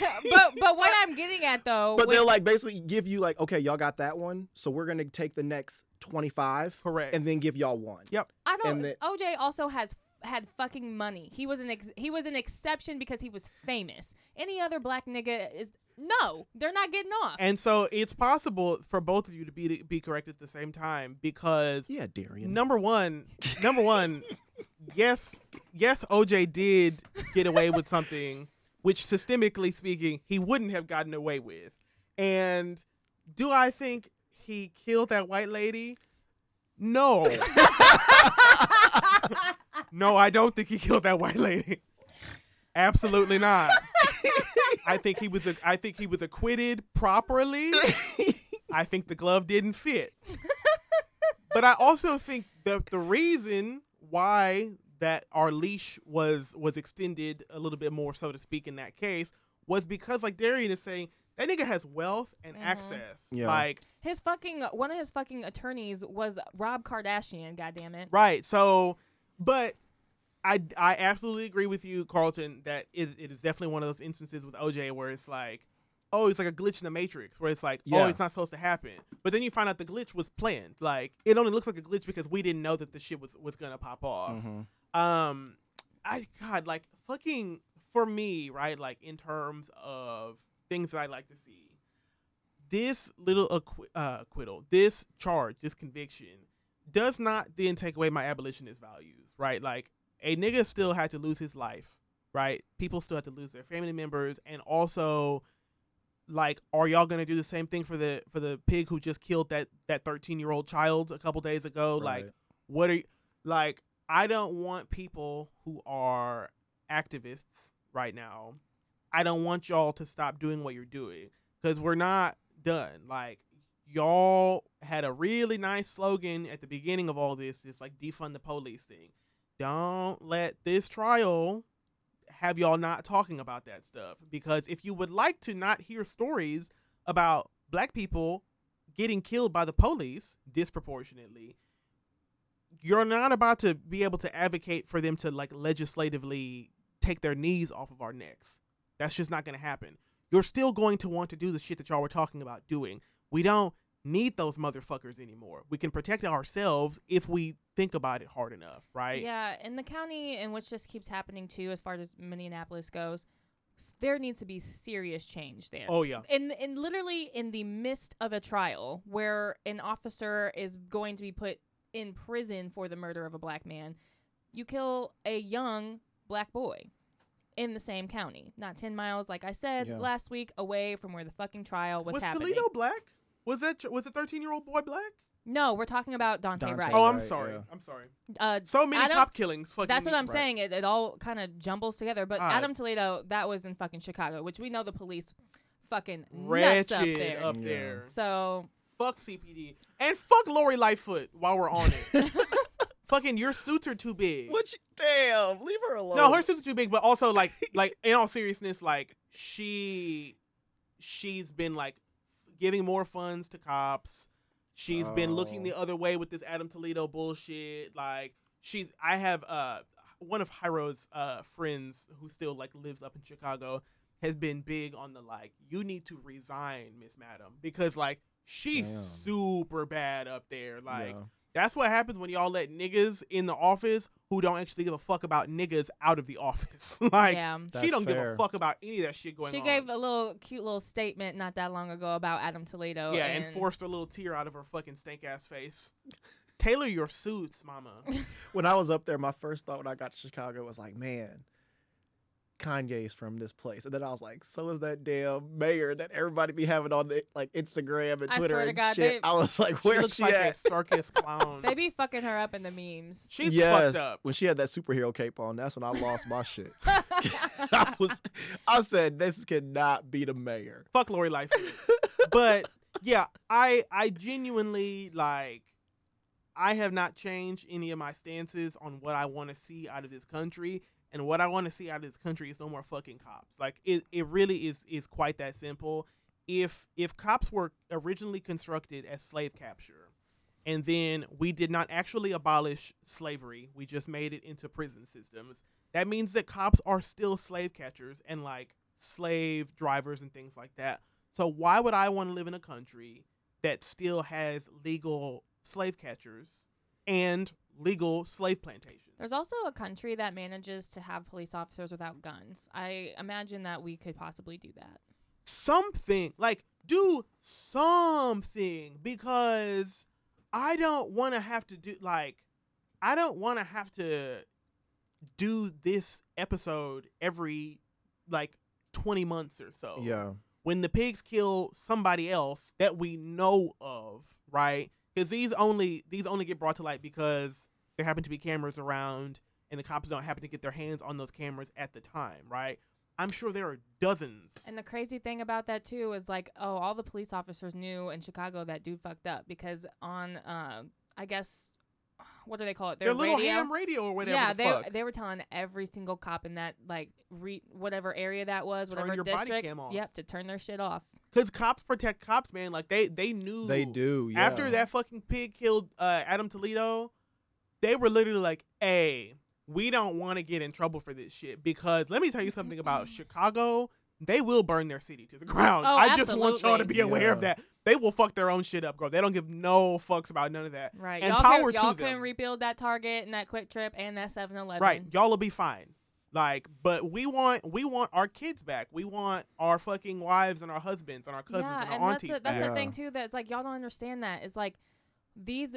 But but but what I'm getting at though, but with- they'll like basically give you like, okay, y'all got that one, so we're gonna take the next 25 Correct. and then give y'all one. Yep. I don't. and the- OJ also has had fucking money. He was an ex, he was an exception because he was famous. Any other black nigga is No, they're not getting off. And so it's possible for both of you to be be correct at the same time because Yeah, Darian. number one, number one, yes, yes, OJ did get away with something which systemically speaking he wouldn't have gotten away with. And do I think he killed that white lady? No. no, I don't think he killed that white lady. Absolutely not. I think he was a, I think he was acquitted properly. I think the glove didn't fit. but I also think that the reason why that our leash was was extended a little bit more, so to speak, in that case, was because like Darian is saying, that nigga has wealth and Mhm. access. Yeah. Like his fucking one of his fucking attorneys was Rob Kardashian. God damn it. Right. So, but I I absolutely agree with you, Carlton, that it, it is definitely one of those instances with OJ where it's like, oh, it's like a glitch in the matrix where it's like, oh, it's not supposed to happen. But then you find out the glitch was planned. Like it only looks like a glitch because we didn't know that the shit was was gonna pop off. Mhm. Um, I God, like fucking for me, right? Like in terms of things that I like to see, this little acqui- uh, acquittal, this charge, this conviction, does not then take away my abolitionist values, right? Like a nigga still had to lose his life, right? People still had to lose their family members, and also. Like, are y'all gonna do the same thing for the for the pig who just killed that that thirteen year old child a couple days ago? Like, what are you like i don't want people who are activists right now. I don't want y'all to stop doing what you're doing because we're not done. Like y'all had a really nice slogan at the beginning of all this this like defund the police thing. Don't let this trial have y'all not talking about that stuff because if you would like to not hear stories about black people getting killed by the police disproportionately you're not about to be able to advocate for them to like legislatively take their knees off of our necks. That's just not going to happen. You're still going to want to do the shit that y'all were talking about doing. We don't need those motherfuckers anymore. We can protect ourselves if we think about it hard enough, right? Yeah, in the county and which just keeps happening too, as far as Minneapolis goes, there needs to be serious change there. Oh yeah. in in literally in the midst of a trial where an officer is going to be put in prison for the murder of a black man, you kill a young black boy in the same county, not 10 miles like I said Yeah. last week away from where the fucking trial was, Was happening. Toledo black? Was that was the 13 year old boy black? no, we're talking about Daunte, Daunte Wright. Oh, I'm sorry. yeah. I'm sorry. Uh, So many Adam- cop killings. Fucking That's what I'm Right. saying. It, it all kind of jumbles together. But. Adam Toledo, that was in fucking Chicago, which we know the police fucking nuts up there. up Yeah. there. so Fuck CPD and fuck Lori Lightfoot while we're on it. Fucking your suits are too big. Which damn, leave her alone. No, her suits are too big, but also like like in all seriousness, like she she's been like giving more funds to cops. She's been looking Oh. the other way with this Adam Toledo bullshit. Like she's I have uh one of Hyro's uh friends who still like lives up in Chicago has been big on the like you need to resign, Miss Madam, because like she's Damn. super bad up there. Like Yeah. that's what happens when y'all let niggas in the office who don't actually give a fuck about niggas out of the office. like yeah. she don't give a fuck about any of that shit going She on. She gave a little cute little statement not that long ago about Adam Toledo. yeah, and, and forced a little tear out of her fucking stank ass face. Tailor your suits, mama. when I was up there, my first thought when I got to Chicago was like, man, Kanye's from this place. And then I was like, so is that damn mayor that everybody be having on the, like Instagram and I Twitter swear to and God, shit. they- I was like, she where's looks she like a at? circus clown. They be fucking her up in the memes. She's yes. fucked up. When she had that superhero cape on, that's when I lost my shit. I was, I said, this cannot be the mayor. Fuck Lori Lightfoot. but yeah, I I genuinely like I have not changed any of my stances on what I want to see out of this country. And what I want to see out of this country is no more fucking cops. Like it, it really is is quite that simple. If if cops were originally constructed as slave capture, and then we did not actually abolish slavery, we just made it into prison systems. That means that cops are still slave catchers and like slave drivers and things like that. So why would I want to live in a country that still has legal slave catchers and legal slave plantations? There's also a country that manages to have police officers without guns. I imagine that we could possibly do that. something like do something because I don't want to have to do like I don't want to have to do this episode every like 20 months or so. Yeah. When the pigs kill somebody else that we know of, right? Cuz these only these only get brought to light because there happen to be cameras around and the cops don't happen to get their hands on those cameras at the time, right? I'm sure there are dozens. And the crazy thing about that too is like, oh, all the police officers knew in Chicago that dude fucked up because on, uh, I guess, what do they call it? their little radio. ham radio or whatever yeah, the they fuck. they were telling every single cop in that like re- whatever area that was, Turn whatever your body district. cam off. Yep, to turn their shit off. Cuz cops protect cops, man. Like they they knew They do. Yeah. after that fucking pig killed uh, Adam Toledo, they were literally like, "Hey, we don't want to get in trouble for this shit because let me tell you something about Chicago. They will burn their city to the ground. Oh, I just want y'all to be aware of that. They will fuck their own shit up, girl. They don't give no fucks about none of that. Right. And y'all power can, to y'all them. can rebuild that Target and that QuikTrip and that 7-Eleven. Right, y'all will be fine. Like, but we want we want our kids back. We want our fucking wives and our husbands and our cousins yeah, and our and that's a, that's back. the thing too. That's like y'all don't understand that. It's like these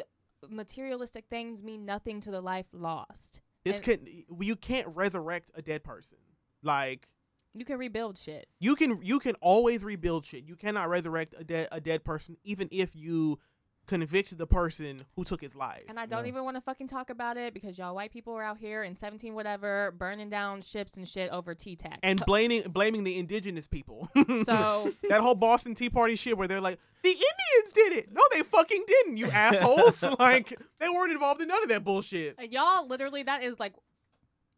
materialistic things mean nothing to the life lost. This and- can you can't resurrect a dead person. Like You can rebuild shit. you can you can always rebuild shit. You cannot resurrect a dead a dead person, even if you convict the person who took his life. And I don't Yeah. even want to fucking talk about it because y'all white people are out here in 17 whatever burning down ships and shit over tea tax. and So- blaming blaming the indigenous people. so that whole Boston Tea Party shit where they're like, the Indians did it. No, they fucking didn't, you assholes. like they weren't involved in none of that bullshit. Y'all literally that is like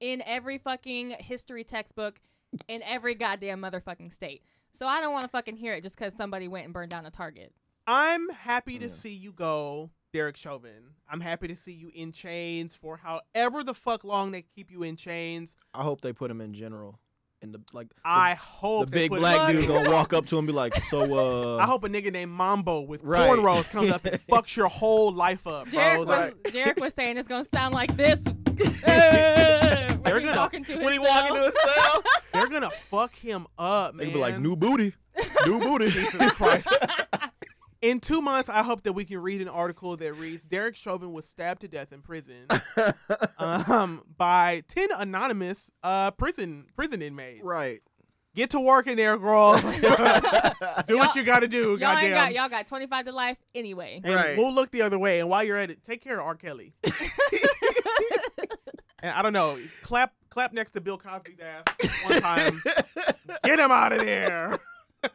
in every fucking history textbook in every goddamn motherfucking state. So I don't want to fucking hear it just because somebody went and burned down a Target. I'm happy to Yeah. see you go, Derek Chauvin. I'm happy to see you in chains for however the fuck long they keep you in chains. I hope they put him in general. In the like the, I hope the big black Look, dude gonna walk up to him and be like, so uh I hope a nigga named Mambo with Right. cornrows comes up and fucks your whole life up, bro. Derek was Like, Derek was saying it's gonna sound like this. They're when he's gonna- talking to when he walk into a cell, they're gonna fuck him up, man. they man. be like, new booty. New booty. Jesus Christ. In two months, I hope that we can read an article that reads Derek Chauvin was stabbed to death in prison um, by 10 anonymous uh, prison prison inmates. right. Get to work in there, girl. do what you got to do, Y'all goddamn. ain't got y'all got 25 to life anyway. and Right. we'll look the other way. And while you're at it, take care of R. Kelly. And I don't know, clap clap next to Bill Cosby's ass one time. Get him out of there.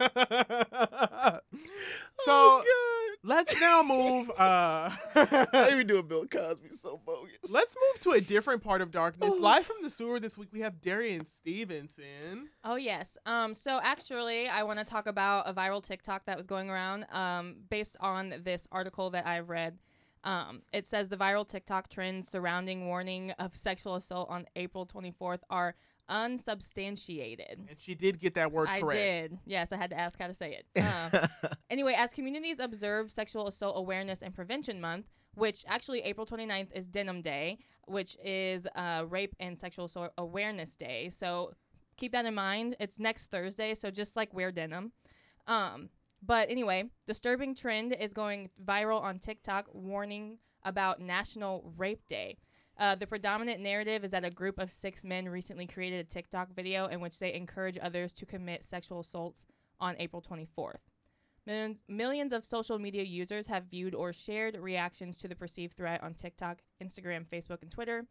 so oh, let's now move. Uh, God. Let me do a Bill Cosby so bogus. let's move to a different part of darkness. Live from the sewer this week, we have Darian Stevenson. Oh yes. Um. So actually, I want to talk about a viral TikTok that was going around. Um. Based on this article that I've read. Um. It says the viral TikTok trends surrounding warning of sexual assault on April 24th are unsubstantiated. And she did get that word correct. I correct. did. Yes, I had to ask how to say it. Um, anyway, as communities observe Sexual Assault Awareness and Prevention Month, which actually April 29th is Denim Day, which is uh, Rape and Sexual Assault Awareness Day. So keep that in mind. It's next Thursday, so just like wear denim. Um, but anyway, disturbing trend is going viral on TikTok, warning about National Rape Day. Uh, the predominant narrative is that a group of six men recently created a TikTok video in which they encourage others to commit sexual assaults on April 24th. Millions, millions of social media users have viewed or shared reactions to the perceived threat on TikTok, Instagram, Facebook, and Twitter.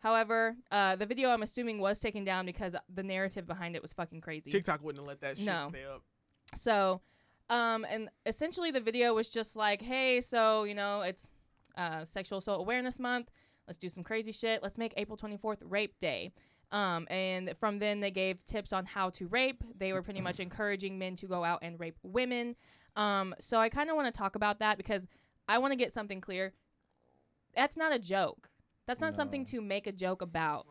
However, uh, the video I'm assuming was taken down because the narrative behind it was fucking crazy. TikTok wouldn't have let that shit No. stay up. So, um, and essentially the video was just like, hey, so you know, it's uh, Sexual Assault Awareness Month. Let's do some crazy shit. Let's make April 24th Rape Day. Um, and from then they gave tips on how to rape. They were pretty much encouraging men to go out and rape women. Um, so I kind of want to talk about that because I want to get something clear. That's not a joke. That's not something to make a joke about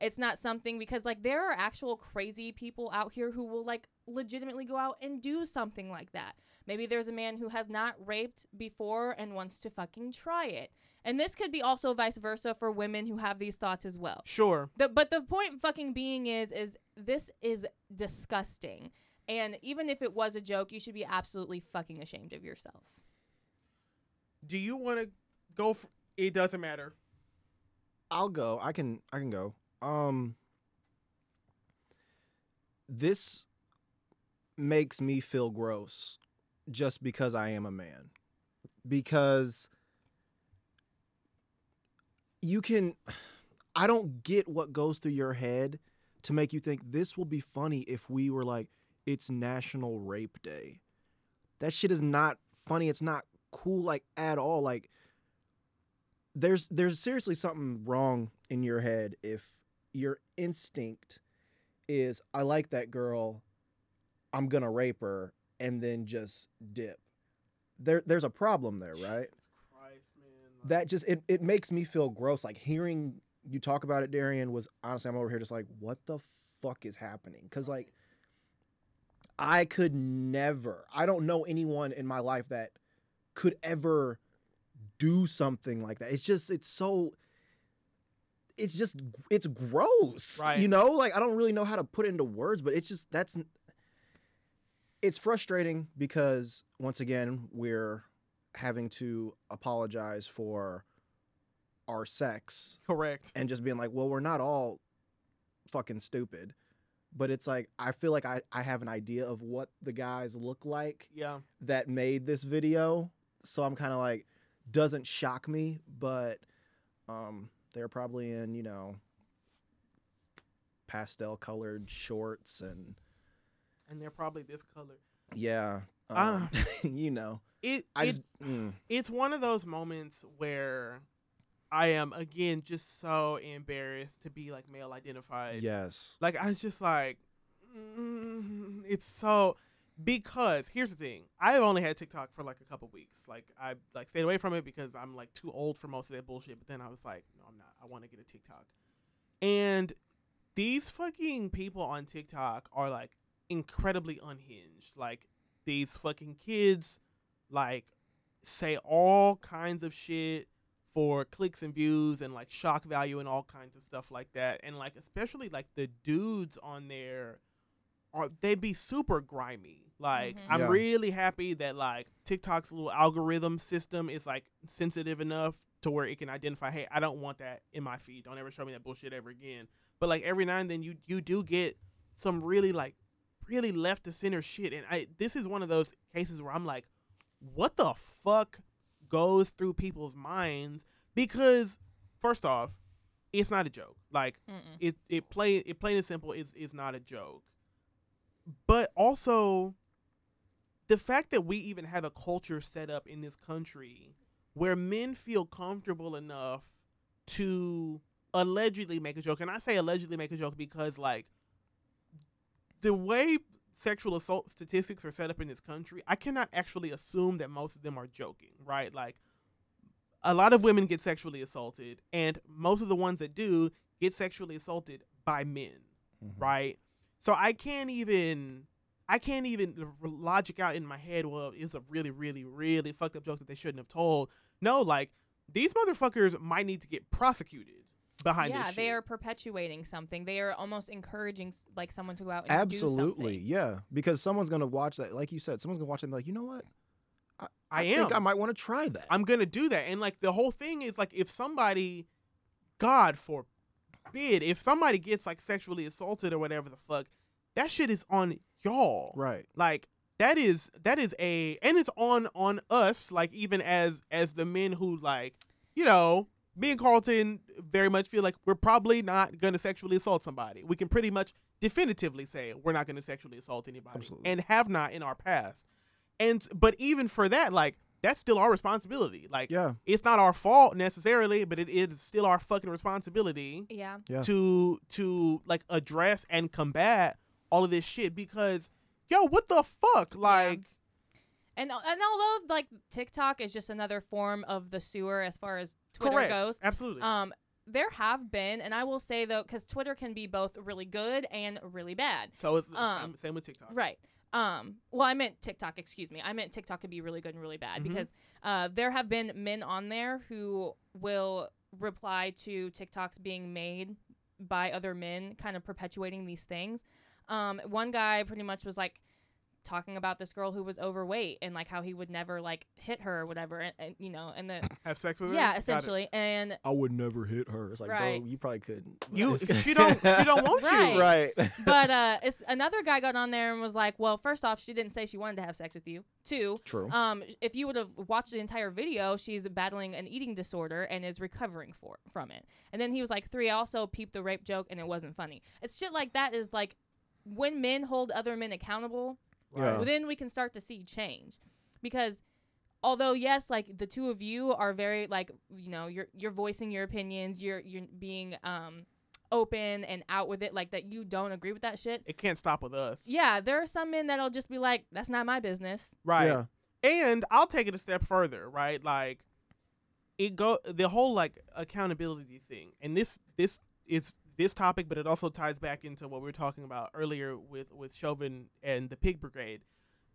it's not something because like there are actual crazy people out here who will like legitimately go out and do something like that. Maybe there's a man who has not raped before and wants to fucking try it. And this could be also vice versa for women who have these thoughts as well. Sure. The, but the point fucking being is is this is disgusting. And even if it was a joke, you should be absolutely fucking ashamed of yourself. Do you want to go? For, it doesn't matter. I'll go. I can I can go. Um this makes me feel gross just because I am a man. Because you can I don't get what goes through your head to make you think this will be funny if we were like it's National Rape Day. That shit is not funny. It's not cool like at all. Like there's there's seriously something wrong in your head if your instinct is I like that girl, I'm gonna rape her and then just dip. There there's a problem there, right? Jesus Christ, man. That just it, it makes me feel gross. Like hearing you talk about it, Darian, was honestly I'm over here just like, what the fuck is happening? Cause like I could never I don't know anyone in my life that could ever do something like that. It's just it's so it's just it's gross. Right. You know, like I don't really know how to put it into words, but it's just that's it's frustrating because once again, we're having to apologize for our sex correct. and just being like, well, we're not all fucking stupid. But it's like I feel like I, I have an idea of what the guys look like Yeah. that made this video. So I'm kind of like, doesn't shock me, but um, they're probably in, you know, pastel colored shorts and And they're probably this color. yeah, um, Ah. you know, It, I it just, mm, it's one of those moments where I am again just so embarrassed to be like male identified. yes, Like I was just like, mm, it's so because here's the thing. I've only had TikTok for like a couple weeks. Like I like stayed away from it because I'm like too old for most of that bullshit. But then I was like, no, I'm not. I want to get a TikTok. And these fucking people on TikTok are like incredibly unhinged. Like these fucking kids like say all kinds of shit for clicks and views and like shock value and all kinds of stuff like that. And like especially like the dudes on there are they be super grimy. Like Mhm. I'm Yeah. really happy that like TikTok's little algorithm system is like sensitive enough to where it can identify, hey, I don't want that in my feed. Don't ever show me that bullshit ever again. But like every now and then you you do get some really like really left to center shit. And I this is one of those cases where I'm like, what the fuck goes through people's minds? Because first off, it's not a joke. Like Mm-mm. it it play it plain and simple is is not a joke. But also the fact that we even have a culture set up in this country where men feel comfortable enough to allegedly make a joke and I say allegedly make a joke because like the way sexual assault statistics are set up in this country, I cannot actually assume that most of them are joking, right? Like a lot of women get sexually assaulted and most of the ones that do get sexually assaulted by men, Mhm. right? So I can't even I can't even logic out in my head. Well, it's a really, really, really fucked up joke that they shouldn't have told. No, like these motherfuckers might need to get prosecuted behind yeah, this. they are perpetuating something. They are almost encouraging like someone to go out and absolutely, do something. yeah, because someone's gonna watch that, like you said, someone's gonna watch it and be like, you know what, I am. think I might want to try that. I'm gonna do that. And like the whole thing is like if somebody, God forbid, if somebody gets like sexually assaulted or whatever the fuck, that shit is on y'all. right, Like that is that is a and it's on on us like even as as the men who like you know me and Carlton very much feel like we're probably not gonna sexually assault somebody. We can pretty much definitively say we're not gonna sexually assault anybody Absolutely. and have not in our past. And but even for that, like that's still our responsibility. Like yeah, it's not our fault necessarily, but it is still our fucking responsibility Yeah. Yeah. to to like address and combat all of this shit because yo, what the fuck? Like And and although like TikTok is just another form of the sewer as far as Twitter correct. goes, Absolutely. um, there have been, and I will say though, because Twitter can be both really good and really bad. so it's um, same, with TikTok. Right. Um, well, I meant TikTok, excuse me. I meant TikTok could be really good and really bad Mhm. because uh, there have been men on there who will reply to TikToks being made by other men, kind of perpetuating these things. Um, one guy pretty much was like, talking about this girl who was overweight and like how he would never like hit her or whatever, and, and you know, and the Have sex with her? yeah, essentially, and I would never hit her. It's like, Right. bro, you probably couldn't. You, she don't, she don't want Right. you. right. but uh, it's another guy got on there and was like, well, first off, she didn't say she wanted to have sex with you. too True. um, if you would have watched the entire video, she's battling an eating disorder and is recovering for from it. And then he was like, three, I also peeped the rape joke and it wasn't funny. It's shit like that is like when men hold other men accountable, Yeah. well, then we can start to see change. Because although yes, like the two of you are very like you know you're you're voicing your opinions, you're you're being um open and out with it, like that you don't agree with that shit. It can't stop with us. Yeah, there are some men that'll just be like, "That's not my business." Right. Yeah. And I'll take it a step further, right? Like it go the whole like accountability thing. And this this is this topic, but it also ties back into what we were talking about earlier with with Chauvin and the Pig Brigade.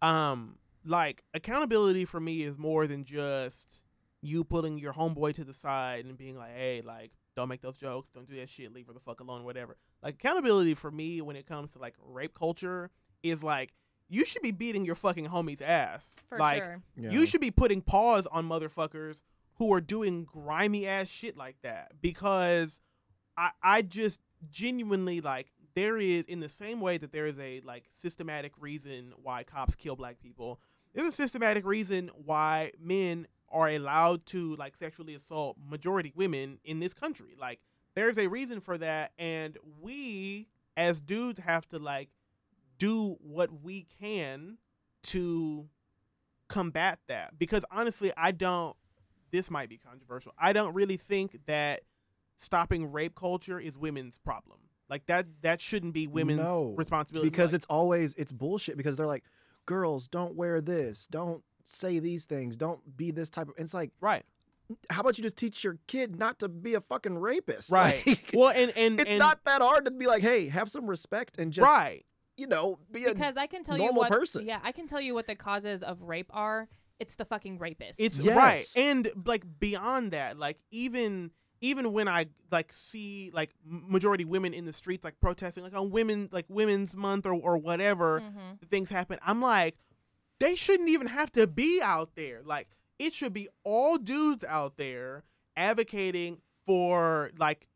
Um like accountability for me is more than just you pulling your homeboy to the side and being like, "Hey, like don't make those jokes, don't do that shit, leave her the fuck alone, whatever." Like accountability for me when it comes to like rape culture is like you should be beating your fucking homie's ass. For like sure. Yeah. you should be putting paws on motherfuckers who are doing grimy ass shit like that because I I just genuinely like there is in the same way that there is a like systematic reason why cops kill black people. There's a systematic reason why men are allowed to like sexually assault majority women in this country. Like there's a reason for that and we as dudes have to like do what we can to combat that because honestly i don't this might be controversial i don't really think that stopping rape culture is women's problem like that that shouldn't be women's No, responsibility because Like, it's always it's bullshit because they're like girls don't wear this don't say these things don't be this type of and it's like right how about you just teach your kid not to be a fucking rapist right Like, well and and it's and, not that hard to be like hey have some respect and just right you know be a Because I can tell you normal what. person. Yeah, I can tell you what the causes of rape are. It's the fucking rapist. It's Yes. right. And like beyond that, like even even when I like see like majority women in the streets like protesting like on women like women's month or or whatever Mhm. things happen, I'm like they shouldn't even have to be out there. Like it should be all dudes out there advocating for like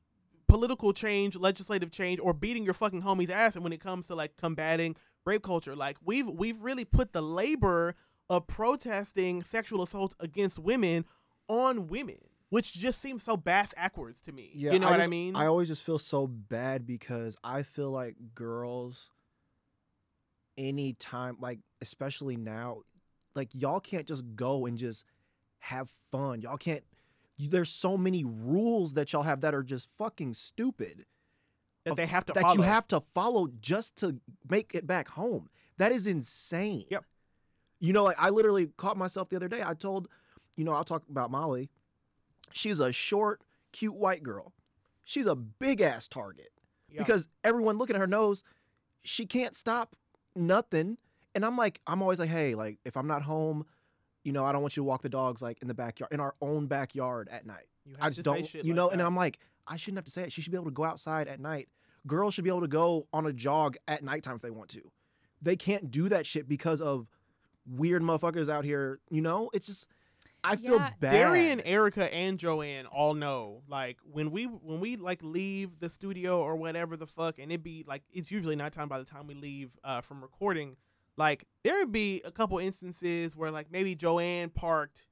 political change, legislative change, or beating your fucking homie's ass. And when it comes to like combating rape culture, like we've we've really put the labor of protesting sexual assault against women on women, which just seems so bass backwards to me. Yeah, you know what I mean? I always just feel so bad because I feel like girls, anytime, like especially now, like y'all can't just go and just have fun. Y'all can't. You, there's so many rules that y'all have that are just fucking stupid. that they have to that follow. you have to follow just to make it back home. That is insane. Yep. You know, like I literally caught myself the other day. I told, you know, I'll talk about Molly. She's a short, cute white girl. She's a big ass target Yeah. because everyone looking at her knows she can't stop nothing. And I'm like, I'm always like, hey, like if I'm not home, you know, I don't want you to walk the dogs like in the backyard, in our own backyard at night. You have I just don't, shit you like know. And. I'm like, I shouldn't have to say it. She should be able to go outside at night. Girls should be able to go on a jog at nighttime if they want to. They can't do that shit because of weird motherfuckers out here. You know, it's just I feel Yeah. bad. Darian, Erica, and Joanne all know like when we when we like leave the studio or whatever the fuck, and it be like it's usually nighttime by the time we leave uh, from recording. Like there would be a couple instances where like maybe Joanne parked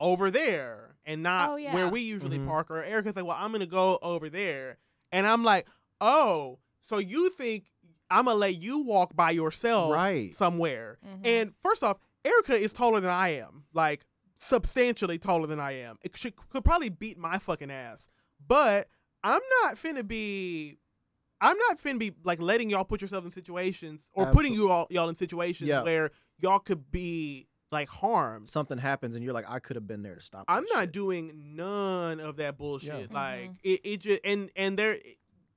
over there and not Oh, yeah. where we usually Mhm. park, or Erica's like, well, I'm gonna go over there, and I'm like, oh, so you think I'm gonna let you walk by yourself Right. somewhere? Mhm. And first off, Erica is taller than I am, like substantially taller than I am. It should, could probably beat my fucking ass. But I'm not finna be. I'm not finna be like letting y'all put yourself in situations or putting you all y'all in situations Yeah. where y'all could be like harmed. something happens and you're like, I could have been there to stop. I'm that not shit. doing none of that bullshit. Yeah. Like Mhm. it, it just and and there,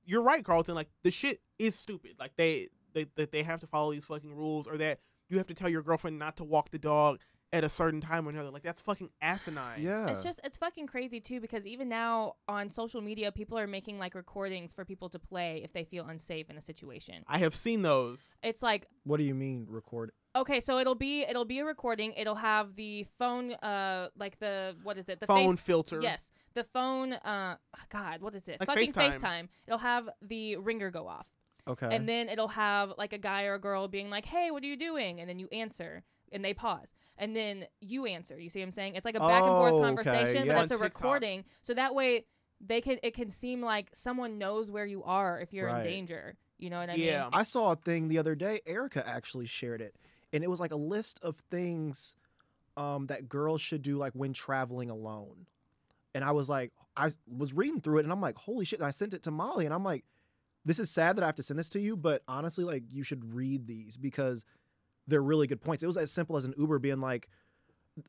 you're right, Carlton. Like the shit is stupid. Like they they that they have to follow these fucking rules, or that you have to tell your girlfriend not to walk the dog at a certain time or another. Like that's fucking asinine. Yeah. It's just it's fucking crazy too because even now on social media people are making like recordings for people to play if they feel unsafe in a situation. I have seen those. It's like What do you mean record? Okay, so it'll be it'll be a recording. It'll have the phone, uh, like the what is it? The phone face, filter. Yes, the phone. Uh, God, what is it? Like Fucking FaceTime. FaceTime. It'll have the ringer go off, Okay. and then it'll have like a guy or a girl being like, "Hey, what are you doing?" And then you answer, and they pause, and then you answer. You see what I'm saying? It's like a back and Oh, forth okay, conversation, yeah. but it's a TikTok. recording, so that way they can it can seem like someone knows where you are if you're Right. in danger. You know what I mean? Yeah. I saw a thing the other day. Erica actually shared it, and it was like a list of things um, that girls should do, like when traveling alone. And I was like, I was reading through it, and I'm like, holy shit! And I sent it to Molly, and I'm like, this is sad that I have to send this to you, but honestly, like, you should read these because they're really good points. It was as simple as an Uber being like.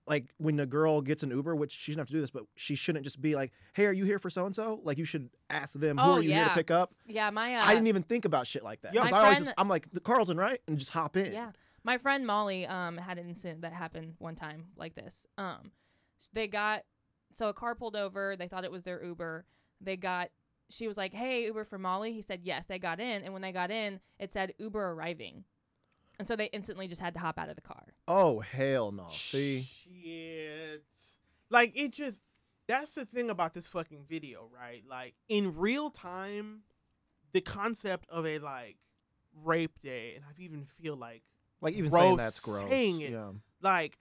Like when a girl gets an Uber, which she shouldn't have to do this, but she shouldn't just be like, "Hey, are you here for so and so?" Like you should ask them, "Who Oh, are you here to pick up?" Yeah, my uh, I didn't even think about shit like that. Yeah. I always just I'm like, the Carlton, right? And just hop in. Yeah. My friend Molly um had an incident that happened one time like this. Um they got so a car pulled over, they thought it was their Uber. They got she was like, "Hey, Uber for Molly." He said, "Yes." They got in, and when they got in, it said Uber arriving. And so they instantly just had to hop out of the car. Oh hell no. See, Shit. Like it just that's the thing about this fucking video, right? Like in real time, the concept of a like rape day, and I even feel like like even Gross saying that's gross. saying it. Yeah. like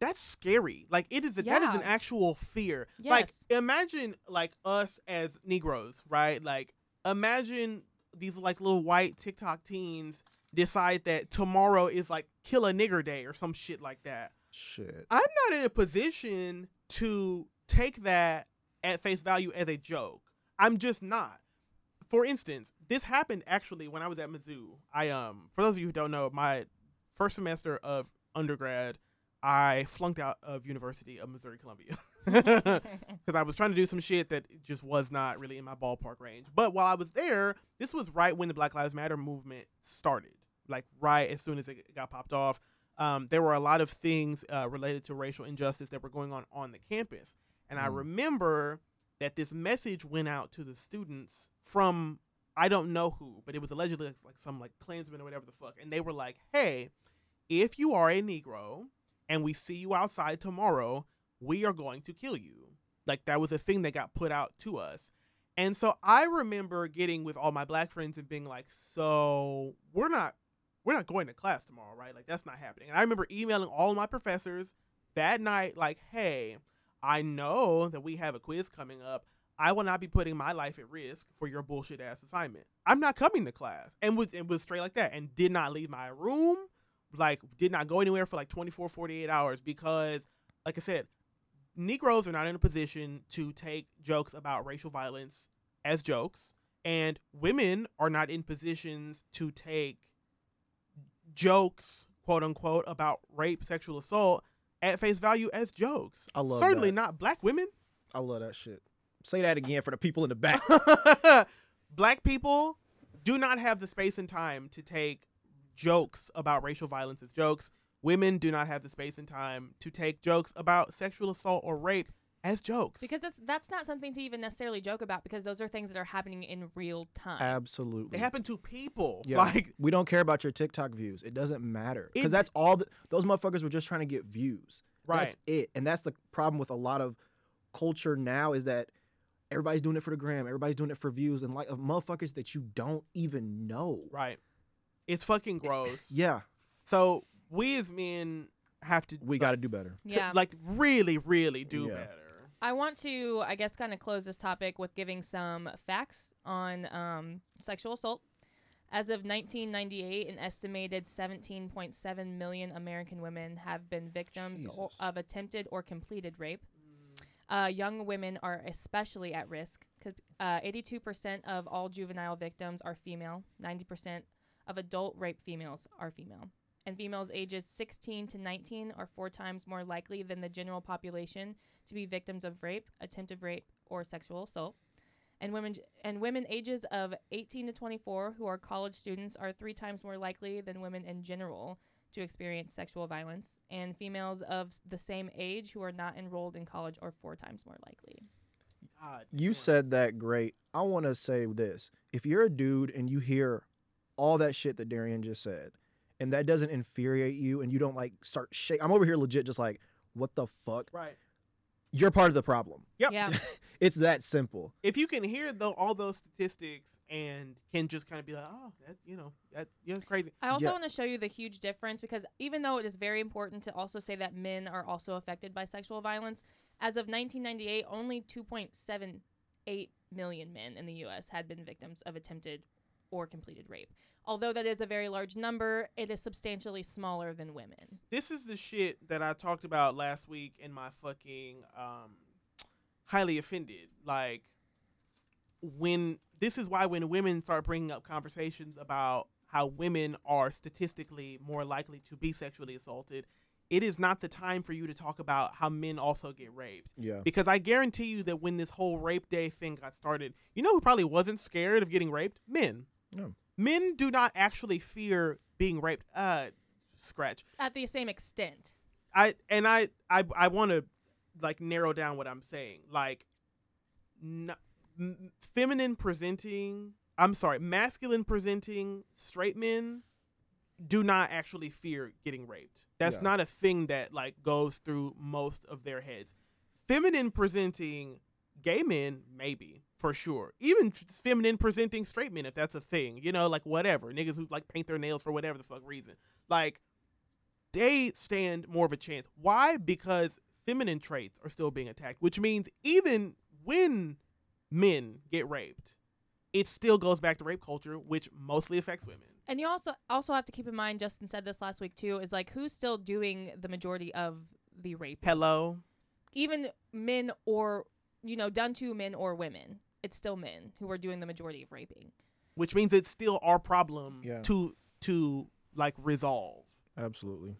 that's scary. Like it is a, that is an actual fear. Yes. Like imagine like us as Negroes, right? Like imagine these like little white TikTok teens decide that tomorrow is like kill a nigger day or some shit like that. Shit. I'm not in a position to take that at face value as a joke. I'm just not. For instance, this happened actually when I was at Mizzou. I um for those of you who don't know, my first semester of undergrad, I flunked out of University of Missouri Columbia. Because I was trying to do some shit that just was not really in my ballpark range. But while I was there, this was right when the Black Lives Matter movement started. Like right as soon as it got popped off um, there were a lot of things uh, related to racial injustice that were going on on the campus. And I Mm. remember that this message went out to the students from I don't know who, but it was allegedly like, like some like Klansmen or whatever the fuck. And they were like, "Hey, if you are a Negro and we see you outside tomorrow, we are going to kill you." Like that was a thing that got put out to us. And so I remember getting with all my black friends and being like, "So we're not we're not going to class tomorrow, right? Like that's not happening. And I remember emailing all my professors that night, like, hey, I know that we have a quiz coming up. I will not be putting my life at risk for your bullshit ass assignment. I'm not coming to class. And was it was straight like that and did not leave my room, like did not go anywhere for like 24, 48 hours because like I said, Negroes are not in a position to take jokes about racial violence as jokes, and women are not in positions to take jokes, quote unquote, about rape, sexual assault at face value as jokes. I love Certainly that. not black women. I love that shit. Say that again for the people in the back. black people do not have the space and time to take jokes about racial violence as jokes. Women do not have the space and time to take jokes about sexual assault or rape as jokes. Because that's that's not something to even necessarily joke about because those are things that are happening in real time. Absolutely. they happen to people. Yeah. Like we don't care about your TikTok views. It doesn't matter because that's all. The, those motherfuckers were just trying to get views. Right. That's it. And that's the problem with a lot of culture now is that everybody's doing it for the gram. Everybody's doing it for views and like of motherfuckers that you don't even know. right. It's fucking gross. Yeah, So we as men have to we got to do better. yeah. like really, really do Yeah. better. I want to, I guess, kind of close this topic with giving some facts on um, sexual assault. As of 1998, an estimated 17.7 million American women have been victims o- of attempted or completed rape. Uh, young women are especially at risk. Uh, 82% of all juvenile victims are female. 90% of adult rape females are female. And females ages 16 to 19 are four times more likely than the general population to be victims of rape, attempted rape, or sexual assault. And women and women ages of 18 to 24 who are college students are three times more likely than women in general to experience sexual violence. And females of the same age who are not enrolled in college are four times more likely. God You said that great. I want to say this: if you're a dude and you hear all that shit that Darian just said, and that doesn't infuriate you and you don't like start shake I'm over here legit just like what the fuck right. you're part of the problem Yep. Yeah. it's that simple If you can hear though all those statistics and can just kind of be like, oh, that you know, that you know, crazy. I also Yeah. want to show you the huge difference because even though it is very important to also say that men are also affected by sexual violence, as of 1998, only 2.78 million men in the U.S. had been victims of attempted or completed rape. Although that is a very large number, it is substantially smaller than women. This is the shit that I talked about last week in my fucking um, highly offended. Like when this is why when women start bringing up conversations about how women are statistically more likely to be sexually assaulted, it is not the time for you to talk about how men also get raped. yeah Because I guarantee you that when this whole rape day thing got started, you know who probably wasn't scared of getting raped? Men. No. Men do not actually fear being raped. Uh, scratch. At the same extent. I and I I I want to like narrow down what I'm saying. Like, n- m- feminine presenting. I'm sorry, masculine presenting straight men do not actually fear getting raped. That's Yeah. not a thing that like goes through most of their heads. Feminine presenting gay men, maybe for sure. Even feminine presenting straight men, if that's a thing. You know, like whatever niggas who like paint their nails for whatever the fuck reason. Like they stand more of a chance. Why? Because feminine traits are still being attacked, which means even when men get raped, it still goes back to rape culture, which mostly affects women. And you also also have to keep in mind, Justin said this last week too, is like who's still doing the majority of the rape? Hello. even men or you know done to men or women it's still men who are doing the majority of raping. Which means it's still our problem Yeah. to to like resolve. absolutely.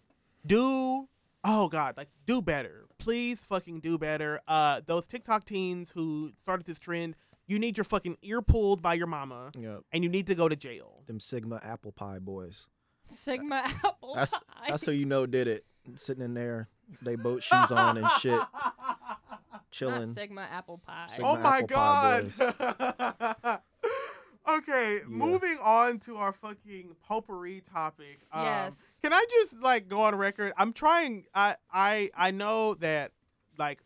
Do oh god like do better. Please fucking do better. Uh those tiktok teens who started this trend you need your fucking ear pulled by your mama yeah and you need to go to jail. Them sigma apple pie boys. Sigma apple That's- pie. that's who you know did it. Sitting in there they boat shoes on and shit. Not chilling. Sigma apple pie. Sigma oh my god. okay moving on to our fucking potpourri topic. Um, Yes. can i just like go on record? I'm trying i i i know that like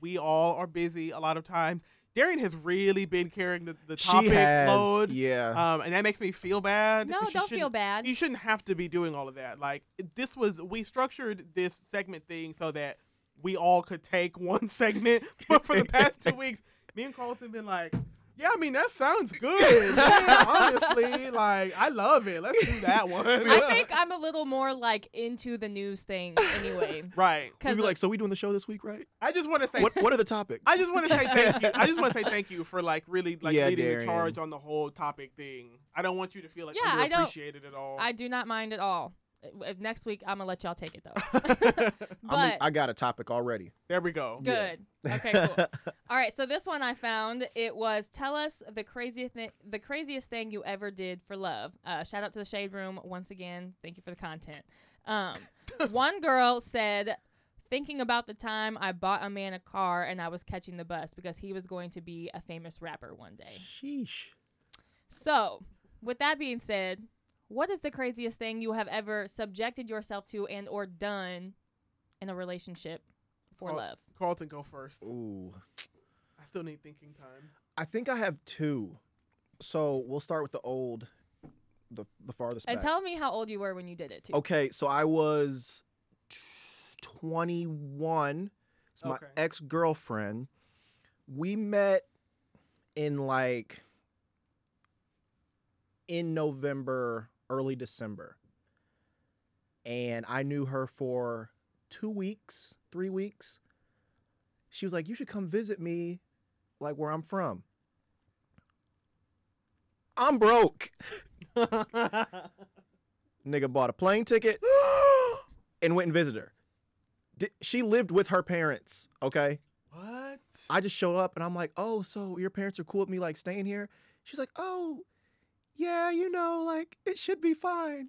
we all are busy a lot of times. Darian has really been carrying the, the topic she has load yeah. um, and that makes me feel bad. no 'cause she don't feel bad. You shouldn't have to be doing all of that. Like this was, we structured this segment thing so that we all could take one segment. But for the past two weeks, me and Carlton been like, yeah, I mean that sounds good. man. Honestly, like I love it. Let's do that one. i think i'm a little more like into the news thing anyway right. We'd because be like so we doing the show this week right I just want to say. what what are the topics I just want to say thank you. I just want to say thank you for like really like Yeah, leading the charge on the whole topic thing. I don't want you to feel like Yeah, I don't- underappreciated at all. i do not mind at all next week i'm gonna let y'all take it though I'm- but I got a topic already there we go. good okay cool All right, so this one I found it was tell us the craziest thi- the craziest thing you ever did for love. Uh, shout out to the shade room once again. Thank you for the content. Um, one girl said, thinking about the time I bought a man a car and I was catching the bus because he was going to be a famous rapper one day. sheesh So, with that being said, what is the craziest thing you have ever subjected yourself to and or done in a relationship for Oh. love? Carlton, go first. ooh I still need thinking time. I think I have two. So we'll start with the old, the the farthest And back. tell me how old you were when you did it too. okay, so I was twenty one. It's my Okay. ex girlfriend. We met in like in November, early December, and I knew her for two weeks, three weeks. She was like, "You should come visit me, like where I'm from." I'm broke. Nigga bought a plane ticket and went and visited her. Di- she lived with her parents, okay? what? I just showed up and I'm like, oh, so your parents are cool with me like staying here? She's like, oh, yeah, you know, like it should be fine.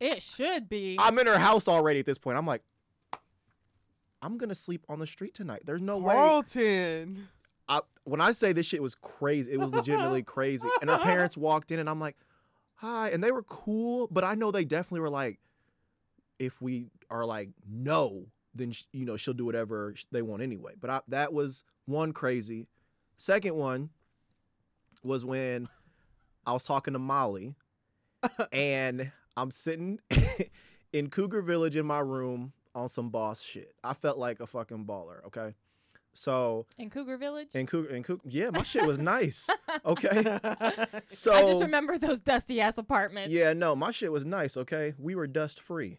It should be. I'm in her house already at this point. I'm like, I'm gonna sleep on the street tonight. There's no way. Carlton. I, when I say this shit was crazy, it was legitimately crazy. And her parents walked in and I'm like, hi. And they were cool, but I know they definitely were like, if we are like no, then sh- you know she'll do whatever sh- they want anyway. But I, that was one crazy. Second one was when I was talking to Molly, and I'm sitting in Cougar Village in my room on some boss shit. I felt like a fucking baller. Okay, so In Cougar Village. in Cougar, in Cougar, yeah, my shit was nice. Okay, so I just remember those dusty ass apartments. yeah, no, my shit was nice. Okay, we were dust free.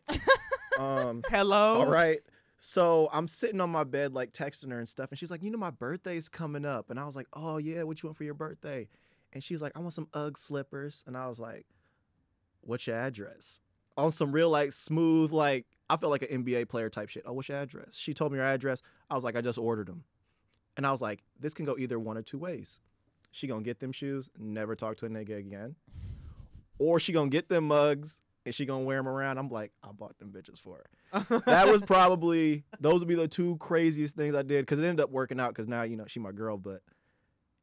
um, Hello. all right. So I'm sitting on my bed, like texting her and stuff, and she's like, "You know, my birthday's coming up," and I was like, "Oh yeah, what you want for your birthday?" And she's like, "I want some UGG slippers," and I was like, "What's your address?" On some real like smooth, like I felt like an NBA player type shit. Oh, what's your address? She told me her address. I was like, I just ordered them, and I was like, this can go either one or two ways. She gonna get them shoes, never talk to a nigga again, or she gonna get them mugs and she gonna wear them around. I'm like, I bought them bitches for her that was probably those would be the two craziest things I did because it ended up working out because now you know she my girl. But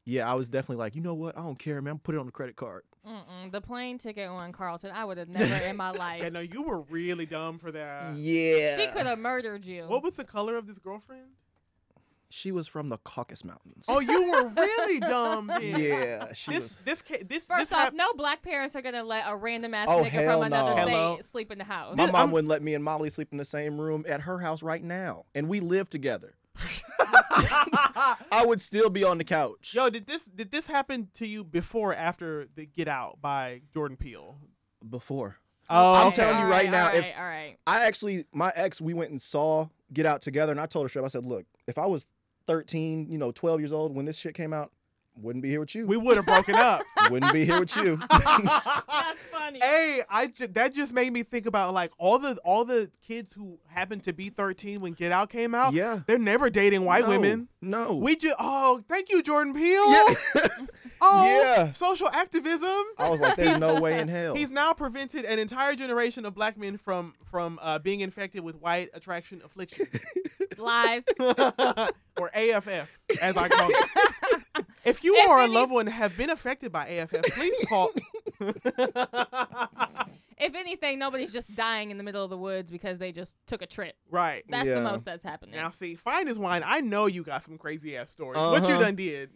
yeah, I was definitely like, you know what? I don't care, man. Put it on the credit card. Mm-mm, the plane ticket on Carlton. I would have never in my life. Yeah, uh, no, you were really dumb for that. Yeah, She could have murdered you. What was the color of this girlfriend? She was from the Caucasus Mountains. Oh, you were really dumb. Then. yeah, she This was. this ca- this First this off, hap- no black parents are gonna let a random ass Oh, nigga hell from another no. state Hello. sleep in the house. My This- mom I'm- wouldn't let me and Molly sleep in the same room at her house right now, and we live together. I would still be on the couch. Yo, did this did this happen to you before or after the Get Out by Jordan Peele? Before Oh, I'm okay. telling you right now, all if- right, all right. I actually, my ex, we went and saw Get Out together, and I told her straight. I said, "Look, if I was 13, you know, 12 years old when this shit came out, wouldn't be here with you. we would have broken up. wouldn't be here with you." That's funny. Hey, I ju- that just made me think about like all the all the kids who happened to be 13 when Get Out came out. yeah, They're never dating white No, women. No, We just oh, thank you, Jordan Peele. yeah. Oh, Yeah. social activism. I was like, "There's no way in hell." He's now prevented an entire generation of black men from from uh, being infected with white attraction affliction, Lies. or AFF, as I call it. If you If or a loved one have been affected by AFF, please call. if anything, nobody's just dying in the middle of the woods because they just took a trip. right That's Yeah. the most that's happening. now, see, fine as wine. I know you got some crazy ass stories. What you Uh-huh. done did?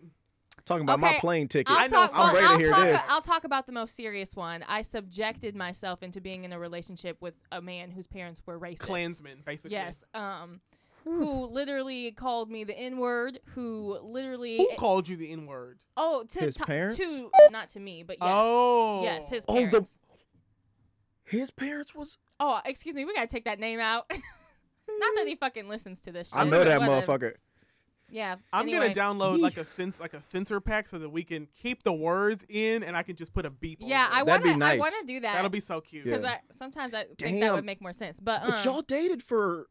Talking about my plane ticket. I'll I know- talk, I'm well, ready to I'll hear talk, this. I'll talk about the most serious one. I subjected myself into being in a relationship with a man whose parents were racist. Klansmen, basically. Yes. Um, who literally called me the N word? Who literally? Who called you the N word? oh, to His to- parents? to not to me, but yes. Oh. Yes, his Oh, the- parents. His parents was. Oh, excuse me. We gotta take that name out. Not that he fucking listens to this shit. I know that whatever. motherfucker. Yeah. I'm anyway. gonna download like a sense like a censor pack so that we can keep the words in and I can just put a beep. Yeah, over I wanna. be I wanna do that. That'll be so cute. Yeah. because I sometimes I think that would make more sense. But, um, But y'all dated for.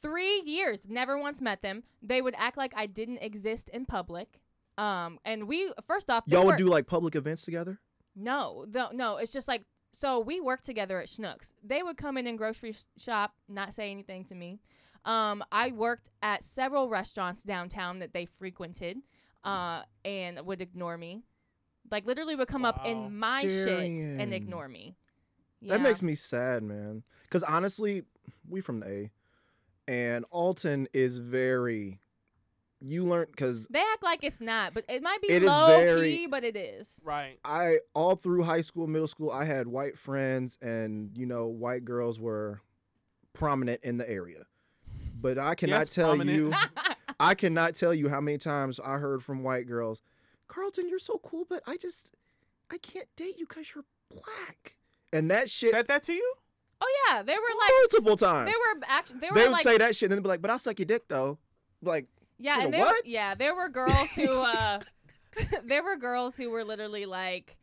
three years, never once met them. They would act like I didn't exist in public. Um, and we first off, Y'all were- would do like public events together. no, no, no. It's just like so we worked together at Schnucks. They would come in and grocery sh- shop, not say anything to me. Um, I worked at several restaurants downtown that they frequented, uh, and would ignore me. Like literally would come up Wow. in my shit and ignore me. That makes me sad, man. Because honestly, we from the A, and Alton is very. You learn because They act like it's not, but it might be It is low very- key, but it is. Right. I all through high school, middle school, I had white friends, and you know, white girls were prominent in the area. But I cannot Yes, tell prominent. you, I cannot tell you how many times I heard from white girls, Carlton, you're so cool, but I just, I can't date you because you're black. And that shit Said that to you? Oh yeah, they were like multiple times. they were actually they were They would like say that shit, and then they'd be like, "But I'll suck your dick, though." Like, yeah, and there what? yeah there were girls who uh there were girls who were literally like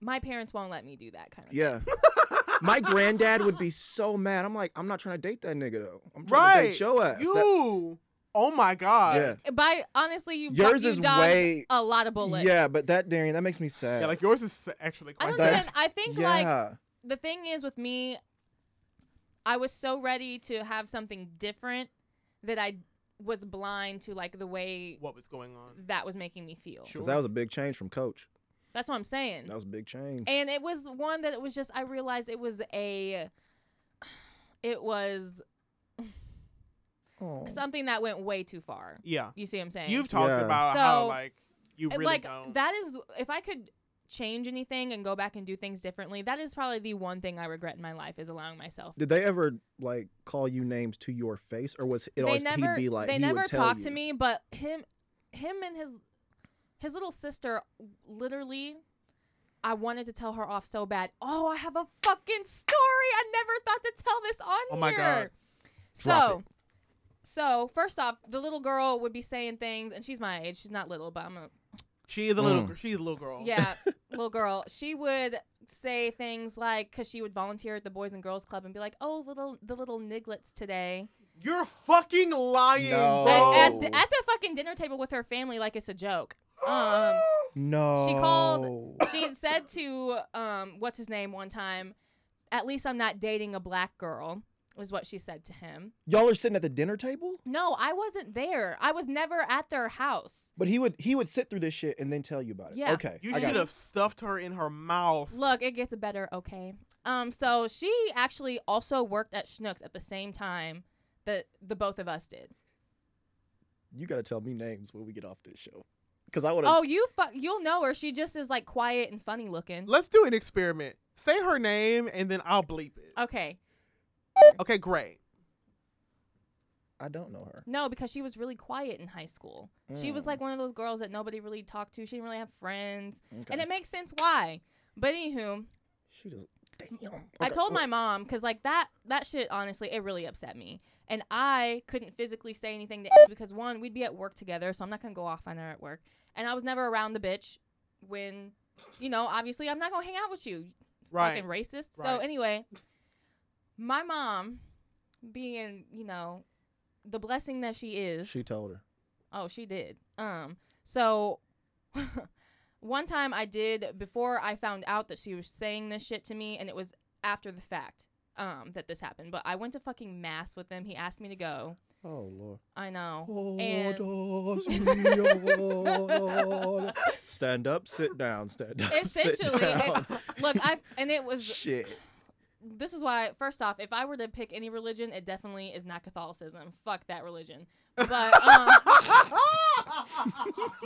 my parents won't let me do that kind of yeah. My granddad would be so mad. I'm like, I'm not trying to date that nigga though. I'm trying to Right. date your ass. That- You. oh my god. yeah. Eh, By honestly, you Yours you is dodged way- a lot of bullets. Yeah, but that Darian, that makes me sad. Yeah, like yours is actually I don't even. I think like the thing is with me, I was so ready to have something different that I was blind to like the way what was going on. that was making me feel. Sure. Because that was a big change from coach. That's what I'm saying. That was a big change. and it was one that it was just I realized it was a it was Oh. something that went way too far. Yeah. You see what I'm saying? You've talked Yeah. about how So, like you really like don't. that is if I could change anything and go back and do things differently, that is probably the one thing I regret in my life is allowing myself. Did they ever like call you names to your face, or was it they always never he'd be like they he never talked to me, but him him and his his little sister literally I wanted to tell her off so bad. Oh, I have a fucking story. I never thought to tell this on Oh here. Oh my God. Drop So it. so first off, the little girl would be saying things, and she's my age. She's not little, but I'm a she is a little. Mm. gr- She's a little girl. yeah, little girl. She would say things like, because she would volunteer at the Boys and Girls Club and be like, "Oh, little the little niglets today." You're fucking lying, No. bro. At, at, the- at the fucking dinner table with her family, like it's a joke. Um, No. She called- she said to um, what's his name one time, "At least I'm not dating a black girl." Was what she said to him. Y'all are sitting at the dinner table, No, I wasn't there. I was never at their house. but he would he would sit through this shit and then tell you about it. Yeah. Okay. you I got should have stuffed her in her mouth. Look, it gets better, okay. Um, so she actually also worked at Schnucks at the same time that the both of us did. You got to tell me names when we get off this show, because I would have. Oh, you fu- you'll know her. She just is like quiet and funny looking. Let's do an experiment. Say her name and then I'll bleep it. Okay, Okay, great. I don't know her. no, because she was really quiet in high school. She was Mm. like one of those girls that nobody really talked to. She didn't really have friends, Okay. and it makes sense why. But anywho, she just. Damn. I told well, my mom because like that that shit honestly it really upset me, and I couldn't physically say anything to because one we'd be at work together, so I'm not gonna go off on her at work, and I was never around the bitch when, you know, obviously I'm not gonna hang out with you, Right. fucking racist. So anyway, my mom, being you know, the blessing that she is, She told her. Oh, she did. Um, so one time I did before I found out that she was saying this shit to me, and it was after the fact um that this happened. But I went to fucking mass with him. He asked me to go. Oh Lord. I know. Oh, And- Lord. Stand up, sit down, stand up. sit Essentially, it- Look, I and it was. Shit. This is why. First off, if I were to pick any religion, it definitely is not Catholicism. Fuck that religion. But um,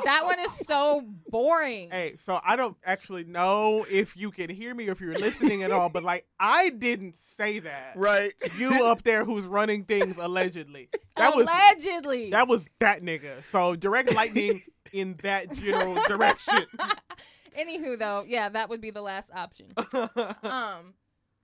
that one is so boring. Hey, so I don't actually know if you can hear me or if you're listening at all, but like I didn't say that. Right. You up there who's running things allegedly. That was Allegedly. that was that nigga. So direct lightning in that general direction. Anywho, though, yeah, that would be the last option. um,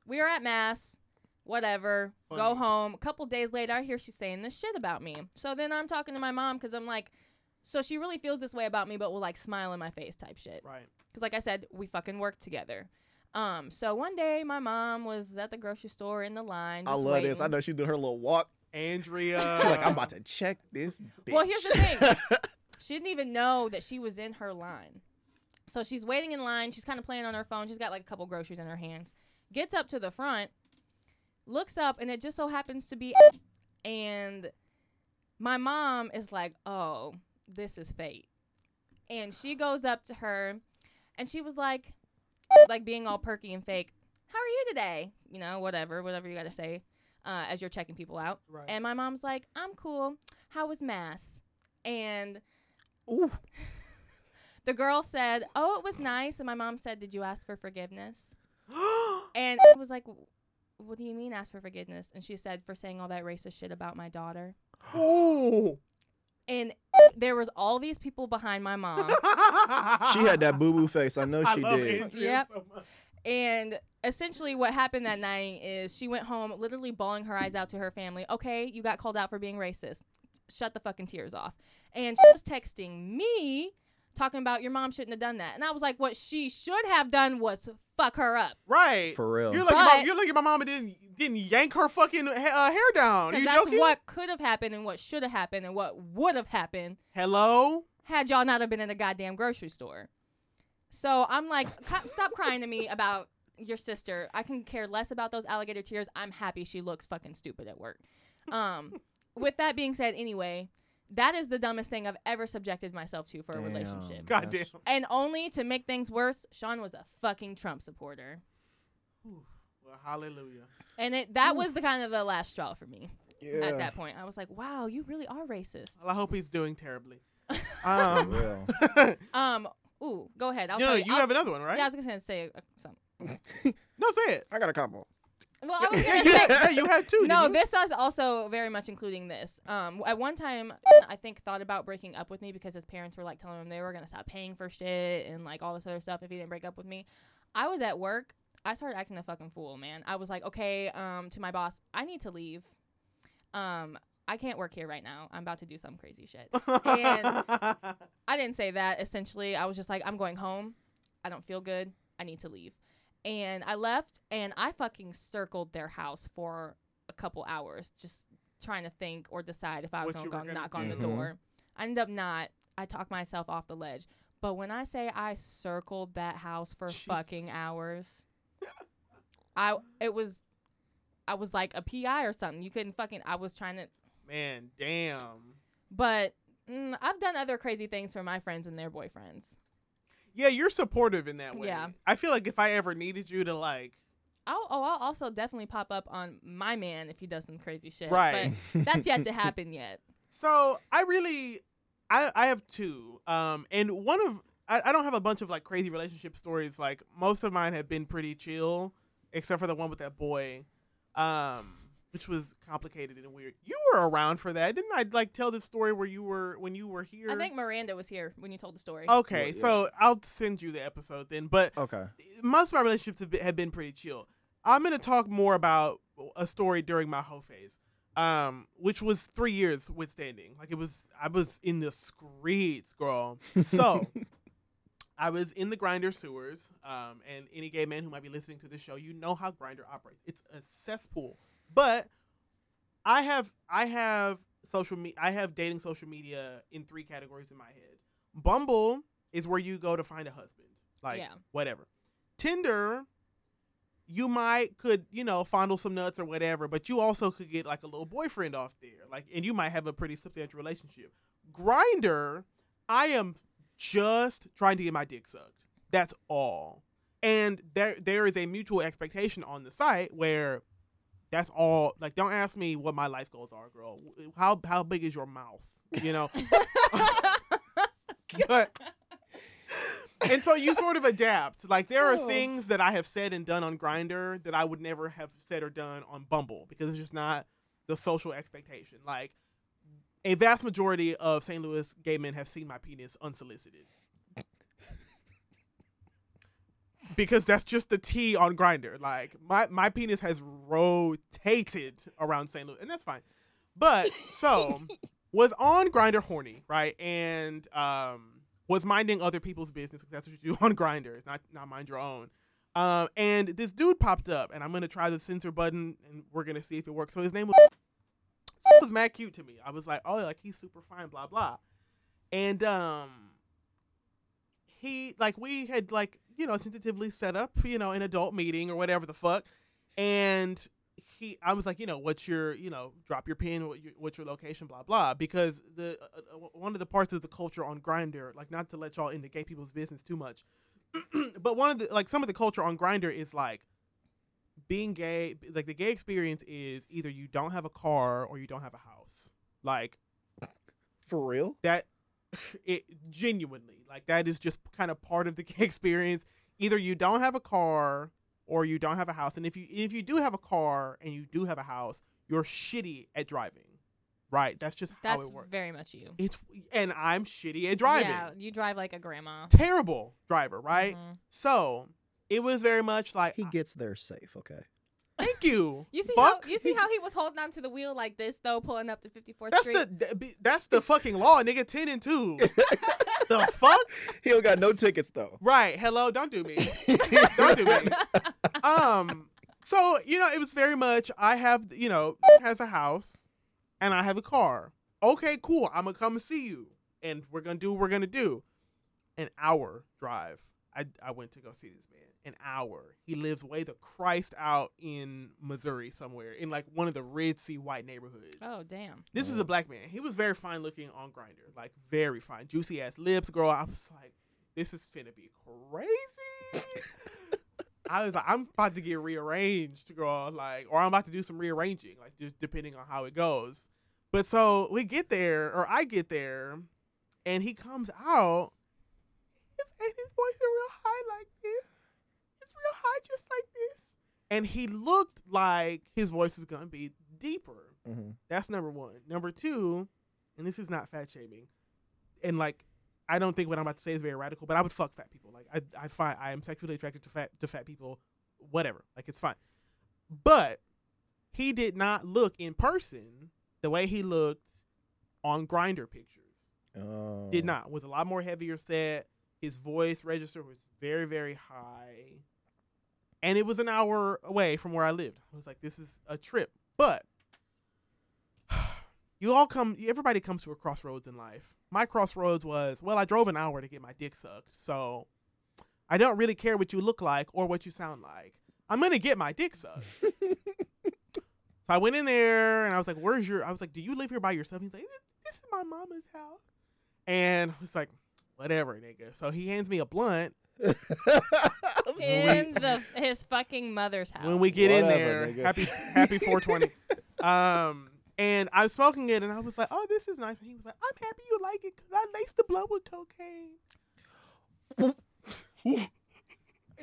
we were at mass, whatever. Go home. A couple days later, I hear she's saying this shit about me. So then I'm talking to my mom because I'm like, so she really feels this way about me, but will like smile in my face type shit. right. Because like I said, we fucking work together. Um, so one day my mom was at the grocery store in the line. I just love this. I know she did her little walk. Andrea. She's like, I'm about to check this bitch. Well, here's the thing. she didn't even know that she was in her line. So she's waiting in line. She's kind of playing on her phone. She's got like a couple groceries in her hands. Gets up to the front, looks up, and it just so happens to be. And my mom is like, oh, this is fate. And she goes up to her and she was like, like being all perky and fake, how are you today? You know, whatever, whatever you got to say uh, as you're checking people out. Right. And my mom's like, I'm cool. How was mass? And Ooh. the girl said, Oh, it was nice. And my mom said, Did you ask for forgiveness? And I was like, What do you mean ask for forgiveness? And she said, For saying all that racist shit about my daughter. Ooh. And there was all these people behind my mom. She had that boo boo face. I know I she love did. Andrea Yep. so much. And essentially, what happened that night is she went home, literally bawling her eyes out to her family. Okay, you got called out for being racist. Shut the fucking tears off. And she was texting me, talking about your mom shouldn't have done that. And I was like, what she should have done was fuck her up. Right. For real. You're looking, at my, But- you're looking at my mama didn't didn't yank her fucking ha- uh, hair down. Are you that's joking? what could have happened and what should have happened and what would have happened Hello. had y'all not have been in a goddamn grocery store. So I'm like, stop crying to me about your sister. I can care less about those alligator tears. I'm happy she looks fucking stupid at work. Um, with that being said, anyway, that is the dumbest thing I've ever subjected myself to for a Damn. relationship. God damn. That's- And only to make things worse, Sean was a fucking Trump supporter. Well, hallelujah. And it that was the kind of the last straw for me Yeah. at that point. I was like, wow, you really are racist. Well, I hope he's doing terribly. Um, Well, Um, ooh, go ahead. I'll you know, tell you. you I'll- have another one, right? Yeah, I was just gonna say uh, something. no, say it. I got a couple. Well, I was gonna say. yeah, you had two. No, this is also very much including this. Um, at one time, I think thought about breaking up with me because his parents were like telling him they were gonna stop paying for shit and like all this other stuff if he didn't break up with me. I was at work. I started acting a fucking fool, man. I was like, okay, um, to my boss, I need to leave. Um, I can't work here right now. I'm about to do some crazy shit. And I didn't say that. Essentially, I was just like, I'm going home. I don't feel good. I need to leave. And I left and I fucking circled their house for a couple hours just trying to think or decide if I was going to go gonna knock on the do. door. I ended up not. I talked myself off the ledge. But when I say I circled that house for Jesus. fucking hours, I it was I was like a PI or something. You couldn't fucking I was trying to Man, damn. but mm, I've done other crazy things for my friends and their boyfriends. Yeah, you're supportive in that way. Yeah. I feel like if I ever needed you to like, I'll, oh, I'll also definitely pop up on my man if he does some crazy shit. Right. But that's yet to happen yet. so I really, I I have two. Um, and one of I, I don't have a bunch of like crazy relationship stories. Like most of mine have been pretty chill, except for the one with that boy, um, which was complicated and weird. You were around for that, didn't I? Like tell the story where you were when you were here. I think Miranda was here when you told the story. Okay, Well, yeah. so I'll send you the episode then. But Okay. most of my relationships have been, have been pretty chill. I'm gonna talk more about a story during my hoe phase, um, which was three years withstanding. Like it was, I was in the streets, girl. So I was in the Grindr sewers, um, and any gay man who might be listening to this show, you know how Grindr operates. It's a cesspool. But I have, I have social media, I have dating social media in three categories in my head. Bumble is where you go to find a husband, like Yeah. whatever. Tinder, you might could you know fondle some nuts or whatever, but you also could get like a little boyfriend off there, like, and you might have a pretty substantial relationship. Grindr, I am just trying to get my dick sucked. That's all. And there there is a mutual expectation on the site where that's all. Like, don't ask me what my life goals are, girl. How how big is your mouth? You know. but and so you sort of adapt. Like there are Oh. things that I have said and done on Grindr that I would never have said or done on Bumble because it's just not the social expectation. Like a vast majority of St. Louis gay men have seen my penis unsolicited. Because that's just the T on Grindr. Like my my penis has rotated around St. Louis, and that's fine. But so was on Grindr horny, right? And um was minding other people's business 'cause that's what you do on Grindr, not not mind your own. Um, and this dude popped up, and I'm gonna try the censor button, and we're gonna see if it works. So his name was so it was mad cute to me. I was like, oh, like he's super fine, blah blah. And um, he like we had like you know tentatively set up you know an adult meeting or whatever the fuck, and he I was like you know what's your you know drop your pin what your, what's your location blah blah. Because the uh, uh, one of the parts of the culture on Grindr like not to let y'all into gay people's business too much, but one of the like some of the culture on Grindr is like being gay like the gay experience is either you don't have a car or you don't have a house. Like For real? that it genuinely like that is just kind of part of the gay experience either you don't have a car or you don't have a house and if you if you do have a car and you do have a house you're shitty at driving right that's just how That's it works very much you. it's and i'm shitty at driving Yeah, you drive like a grandma. terrible driver right Mhm. so it was very much like He gets there safe, okay. Thank you. You see Fuck. how you see how he was holding onto the wheel like this though, pulling up to 54th that's Street. the that's the fucking law nigga. 10 and 2 the fuck? He don't got no tickets though. right. Hello don't do me. Don't do me. Um so you know it was very much i have you know has a house and i have a car. Okay cool. I'm gonna come see you. And we're gonna do what we're gonna do. An hour drive i i went to go see this man an hour he lives way the christ out in missouri somewhere in like one of the ritzy white neighborhoods oh damn. this is a black man. He was very fine looking on Grindr, like very fine, juicy ass lips, girl. I was like, this is finna be crazy. I was like, I'm about to get rearranged, girl, like, or I'm about to do some rearranging, like, just depending on how it goes. But so we get there, or I get there, and he comes out, his, and his voice is real high like this. It's real high, just like this. And he looked like his voice was gonna be deeper. Mhm. That's number one. Number two, and this is not fat shaming, and like I don't think what I'm about to say is very radical, but I would fuck fat people. Like I, I find I am sexually attracted to fat to fat people, whatever. Like it's fine. But he did not look in person the way he looked on Grindr pictures. Oh. Did not. Was a lot more heavier set. His voice register was very, very high. And it was an hour away from where I lived. I was like, this is a trip. But you all come everybody comes to a crossroads in life. My crossroads was, well, I drove an hour to get my dick sucked. So I don't really care what you look like or what you sound like. I'm gonna get my dick sucked. so I went in there and I was like, Where's your I was like, Do you live here by yourself? He's like, This is my mama's house. And I was like, Whatever, nigga. So he hands me a blunt In the his fucking mother's house. when we get in Whatever, there. nigga. Happy happy 420. um and I was smoking it and I was like, Oh, this is nice. And he was like, I'm happy you like it because I laced the blunt with cocaine.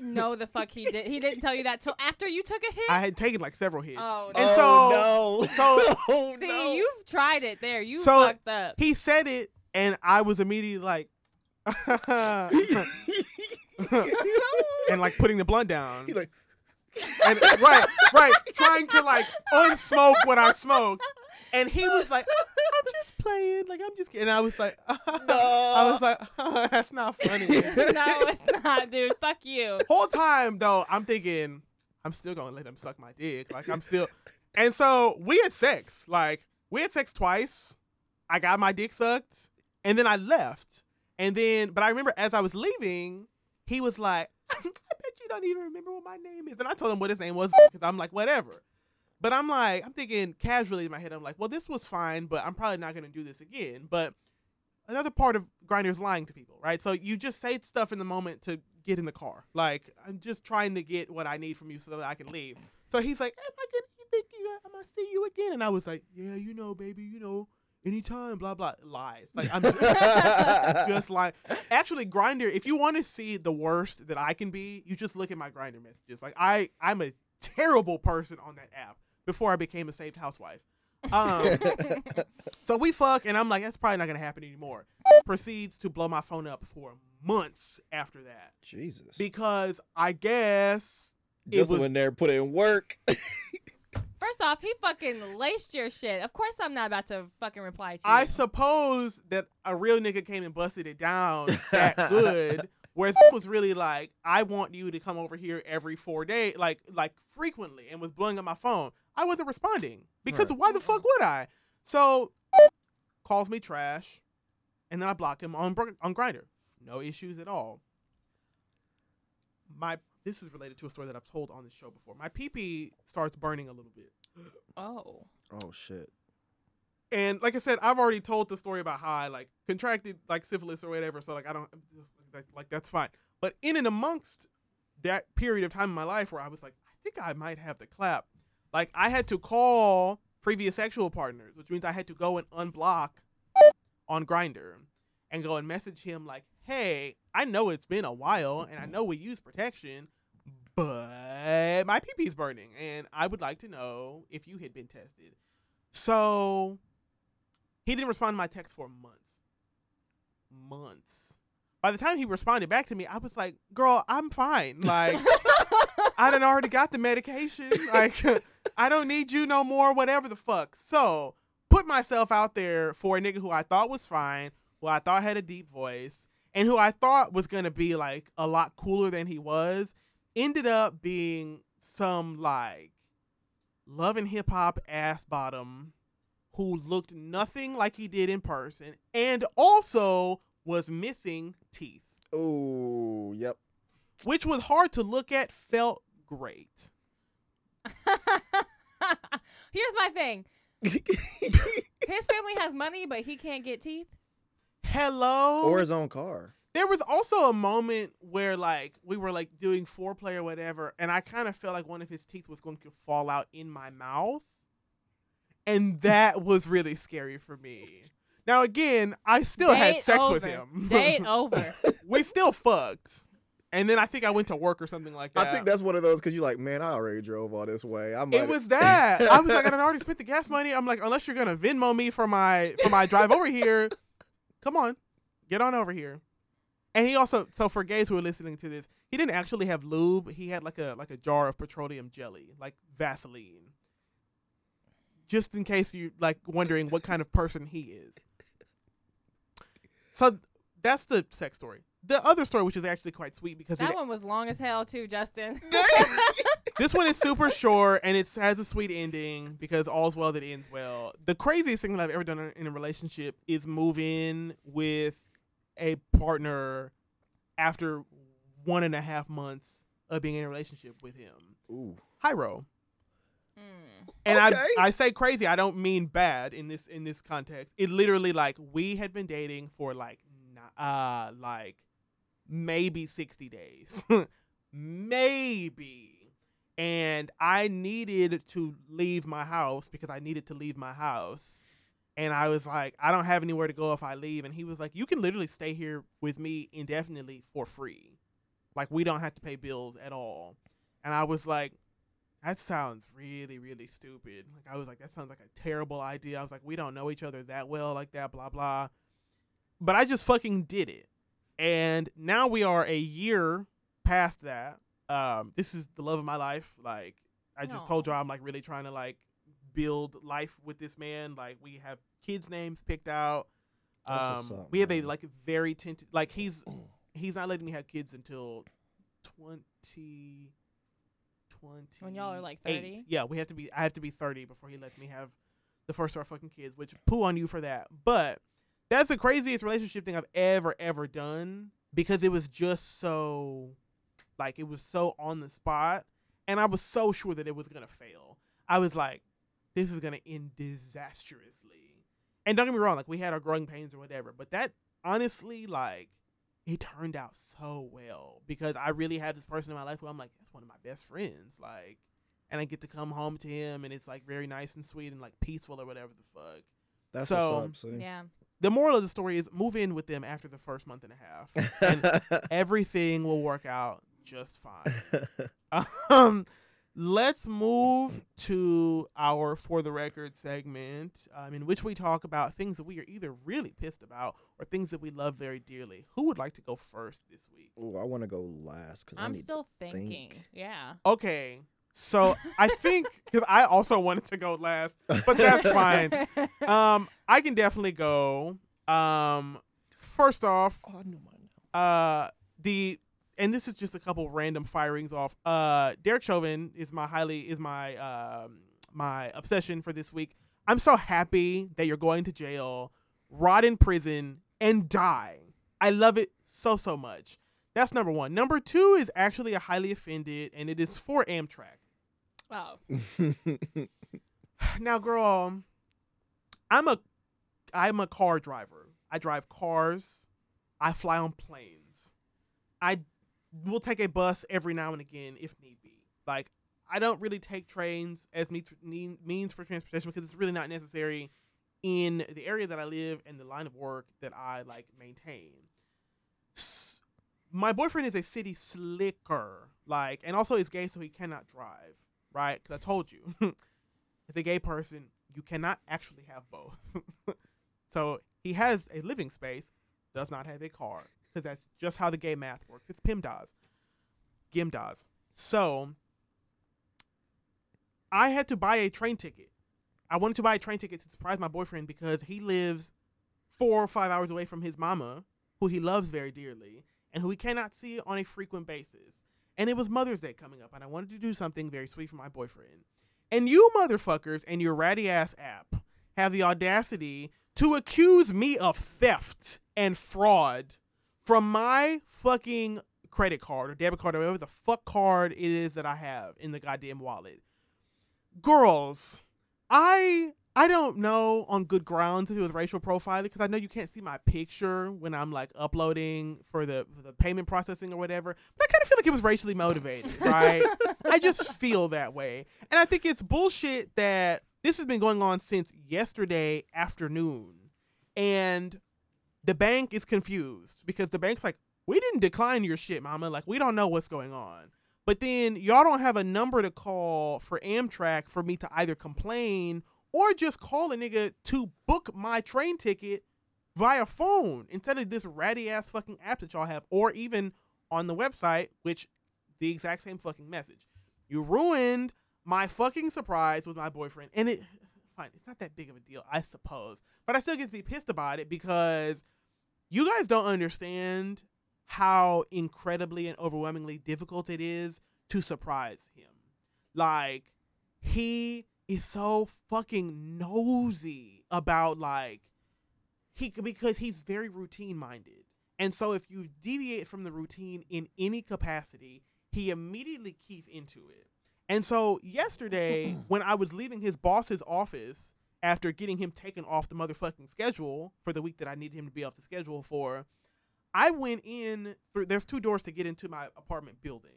no, the fuck he did. He didn't tell you that till after you took a hit. I had taken like several hits. oh, And no. so- oh, no. so- oh, see, no. you've tried it. There, you So, fucked up. He said it and I was immediately like and like putting the blunt down. He like, and right, right, trying to like unsmoke what I smoke. And he was like, I'm just playing, like I'm just kidding. And I was like, I was like, that's not funny. no, it's not, dude. Fuck you. Whole time though, I'm thinking, I'm still gonna let him suck my dick. Like I'm still, and so we had sex. Like we had sex twice. I got my dick sucked, and then I left. And then, but I remember as I was leaving, he was like, I bet you don't even remember what my name is. And I told him what his name was because I'm like, whatever. But I'm like, I'm thinking casually in my head, I'm like, well, this was fine, but I'm probably not gonna do this again. But another part of Grindr's lying to people, right? So you just say stuff in the moment to get in the car. Like, I'm just trying to get what I need from you so that I can leave. So he's like, Am I gonna you think you I'm gonna see you again? And I was like, Yeah, you know, baby, you know, anytime, blah blah. Lies. Like I'm just, just lying. Actually, Grindr, if you want to see the worst that I can be, you just look at my Grindr messages. Like I I'm a terrible person on that app before I became a saved housewife. Um, so we fuck, and I'm like, that's probably not gonna happen anymore. Proceeds to blow my phone up for months after that Jesus. because I guess it Just was went there, put in work. First off, he fucking laced your shit. Of course, I'm not about to fucking reply to you. I suppose that a real nigga came and busted it down that good. Whereas it was really like, I want you to come over here every four days, like like frequently, and was blowing up my phone. I wasn't responding because Right. why the fuck would I? So calls me trash, and then I block him on on Grindr. No issues at all. My this is related to a story that I've told on this show before. My pee pee starts burning a little bit. oh. oh shit. And like I said, I've already told the story about how I like contracted like syphilis or whatever. So like I don't like, like that's fine. But in and amongst that period of time in my life where I was like, I think I might have the clap. Like I had to call previous sexual partners, which means I had to go and unblock on Grindr and go and message him like, "Hey, I know it's been a while and I know we use protection, but my pee pee's burning and I would like to know if you had been tested." So he didn't respond to my text for months. Months. By the time he responded back to me, I was like, "Girl, I'm fine. Like, I done already got the medication. Like, I don't need you no more. Whatever the fuck." So put myself out there for a nigga who I thought was fine, who I thought had a deep voice, and who I thought was gonna be like a lot cooler than he was. Ended up being some like loving hip hop ass bottom who looked nothing like he did in person and also was missing teeth, Oh, yep. which was hard to look at, felt great. Here's my thing. His family has money, but he can't get teeth. Hello? or his own car. There was also a moment where like we were like doing foreplay or whatever, and I kind of felt like one of his teeth was going to fall out in my mouth, and that was really scary for me. Now again, I still had Date sex with him. Date over. we still fucked, and then I think I went to work or something like that. I think that's one of those because you're like, man, I already drove all this way. I might It was that. I was like, I done already spent the gas money. I'm like, unless you're gonna Venmo me for my for my drive over here, come on, get on over here. And he also, so for gays who are listening to this, he didn't actually have lube. He had like a like a jar of petroleum jelly, like Vaseline, just in case you like wondering what kind of person he is. So that's the sex story. The other story, which is actually quite sweet because it that one was long as hell too, Justin. this one is super short and it has a sweet ending because all's well that ends well. The craziest thing that I've ever done in a relationship is move in with a partner after one and a half months of being in a relationship with him. Ooh. Hyro. Mm. And Okay. I I say crazy, I don't mean bad in this in this context. It literally like we had been dating for like ni- uh like maybe 60 days. maybe. And I needed to leave my house because I needed to leave my house. And I was like, I don't have anywhere to go if I leave. And he was like, You can literally stay here with me indefinitely for free. Like, we don't have to pay bills at all. And I was like, That sounds really, really stupid. Like, I was like, That sounds like a terrible idea. I was like, We don't know each other that well, like that, blah, blah. But I just fucking did it. And now we are a year past that. Um, this is the love of my life. Like, I just told y'all I'm like really trying to like build life with this man. Like we have kids' names picked out. Um, up, we have a like very tinted like he's he's not letting me have kids until 20 20 When y'all are, like, 30? Yeah, we have to be I have to be 30 before he lets me have the first of our fucking kids, which poo on you for that. But that's the craziest relationship thing I've ever ever done because it was just so like it was so on the spot and I was so sure that it was going to fail. I was like this is going to end disastrously. And don't get me wrong, like we had our growing pains or whatever, but that honestly like it turned out so well because I really have this person in my life who I'm like that's one of my best friends like and I get to come home to him and it's like very nice and sweet and like peaceful or whatever the fuck. That's So- what's up. See? Yeah. The moral of the story is move in with them after the first month and a half. and everything will work out just fine. Um, let's move to our for the record segment, um, in which we talk about things that we are either really pissed about or things that we love very dearly. Who would like to go first this week? Ooh, I want to go last because I'm need still think. thinking. Yeah. Okay, so I think because I also wanted to go last, but that's fine. Um, I can definitely go. Um, first off, Oh, I know uh the and this is just a couple random firings off. Uh Derek Chauvin is my highly is my um my obsession for this week. I'm so happy that you're going to jail, rot in prison, and die. I love it so so much. That's number one. Number two is actually a highly offended, and it is for Amtrak. oh. Now, girl, I'm a I'm a car driver. I drive cars. I fly on planes. I will take a bus every now and again if need be. Like I don't really take trains as means means for transportation because it's really not necessary in the area that I live and the line of work that I like maintain. S- My boyfriend is a city slicker, like, and also is gay, so he cannot drive. Right? Because I told you, as a gay person, you cannot actually have both. so he has a living space, does not have a car, because that's just how the gay math works. It's PIMDAS, GIMDAS. So I had to buy a train ticket. I wanted to buy a train ticket to surprise my boyfriend because he lives four or five hours away from his mama, who he loves very dearly, and who he cannot see on a frequent basis. And it was Mother's Day coming up, and I wanted to do something very sweet for my boyfriend. And you motherfuckers and your ratty ass app have the audacity to accuse me of theft and fraud from my fucking credit card or debit card or whatever the fuck card it is that I have in the goddamn wallet. Girls, I I don't know on good grounds if it was racial profiling because I know you can't see my picture when I'm like uploading for the for the payment processing or whatever. But I kind of feel like it was racially motivated, right? I just feel that way, and I think it's bullshit that this has been going on since yesterday afternoon, and the bank is confused because the bank's like, we didn't decline your shit, mama. Like we don't know what's going on. But then y'all don't have a number to call for Amtrak for me to either complain or just call a nigga to book my train ticket via phone instead of this ratty ass fucking app that y'all have, or even on the website, which the exact same fucking message. You ruined my fucking surprise with my boyfriend, and it fine. It's not that big of a deal, I suppose, but I still get to be pissed about it because you guys don't understand how incredibly and overwhelmingly difficult it is to surprise him. Like he is so fucking nosy about like he because he's very routine minded. And so if you deviate from the routine in any capacity, he immediately keys into it. And so yesterday when I was leaving his boss's office after getting him taken off the motherfucking schedule for the week that I needed him to be off the schedule for, I went in through there's two doors to get into my apartment building.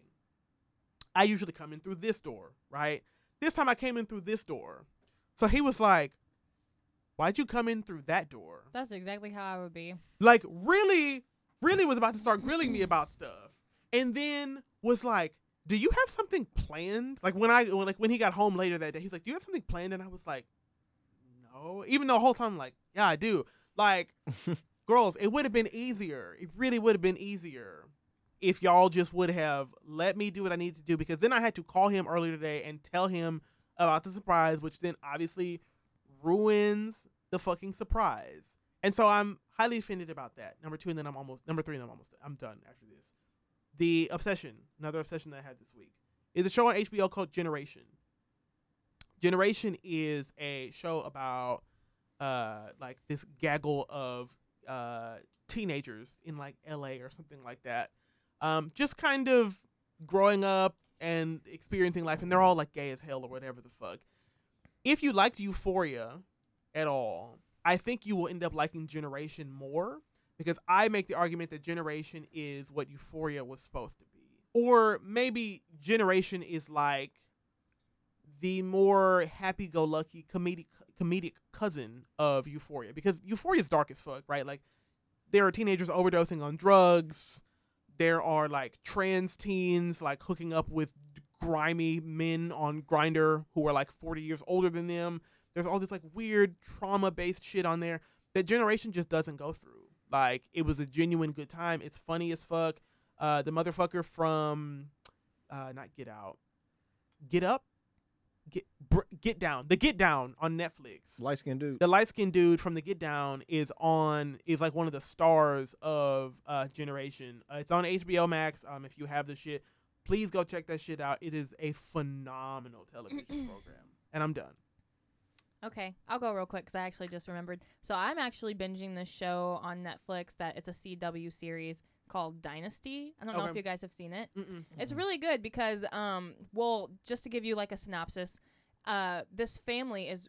I usually come in through this door, right? This time I came in through this door. So he was like, Why'd you come in through that door? That's exactly how I would be. Like, really, really was about to start grilling me about stuff. And then was like, Do you have something planned? Like when I when like when he got home later that day, he's like, Do you have something planned? And I was like, Even though the whole time I'm like, Yeah, I do. Like, girls, it would have been easier. It really would have been easier if y'all just would have let me do what I need to do because then I had to call him earlier today and tell him about the surprise, which then obviously ruins the fucking surprise. And so I'm highly offended about that. Number two, and then I'm almost number three, and I'm almost I'm done after this. The obsession, another obsession that I had this week, is a show on HBO called Generation. Generation is a show about uh like this gaggle of uh teenagers in like LA or something like that um, just kind of growing up and experiencing life, and they're all like gay as hell or whatever the fuck. If you liked Euphoria at all, I think you will end up liking Generation more because I make the argument that Generation is what Euphoria was supposed to be. Or maybe Generation is like the more happy-go-lucky comedic comedic cousin of Euphoria because Euphoria is dark as fuck, right? Like there are teenagers overdosing on drugs there are like trans teens like hooking up with grimy men on Grindr who are like 40 years older than them. There's all this like weird trauma based shit on there that generation just doesn't go through. Like it was a genuine good time. It's funny as fuck. Uh, the motherfucker from uh, not Get Out, Get Up, Get br- Get Down, the Get Down on Netflix. Light skinned dude. The light skinned dude from the Get Down is on is like one of the stars of uh Generation. Uh, it's on HBO Max. Um, if you have the shit, please go check that shit out. It is a phenomenal television program. And I'm done. Okay, I'll go real quick because I actually just remembered. So I'm actually binging this show on Netflix that it's a CW series called Dynasty. I don't know if you guys have seen it. Mm-mm. It's really good because, um, well, just to give you like a synopsis, uh, this family is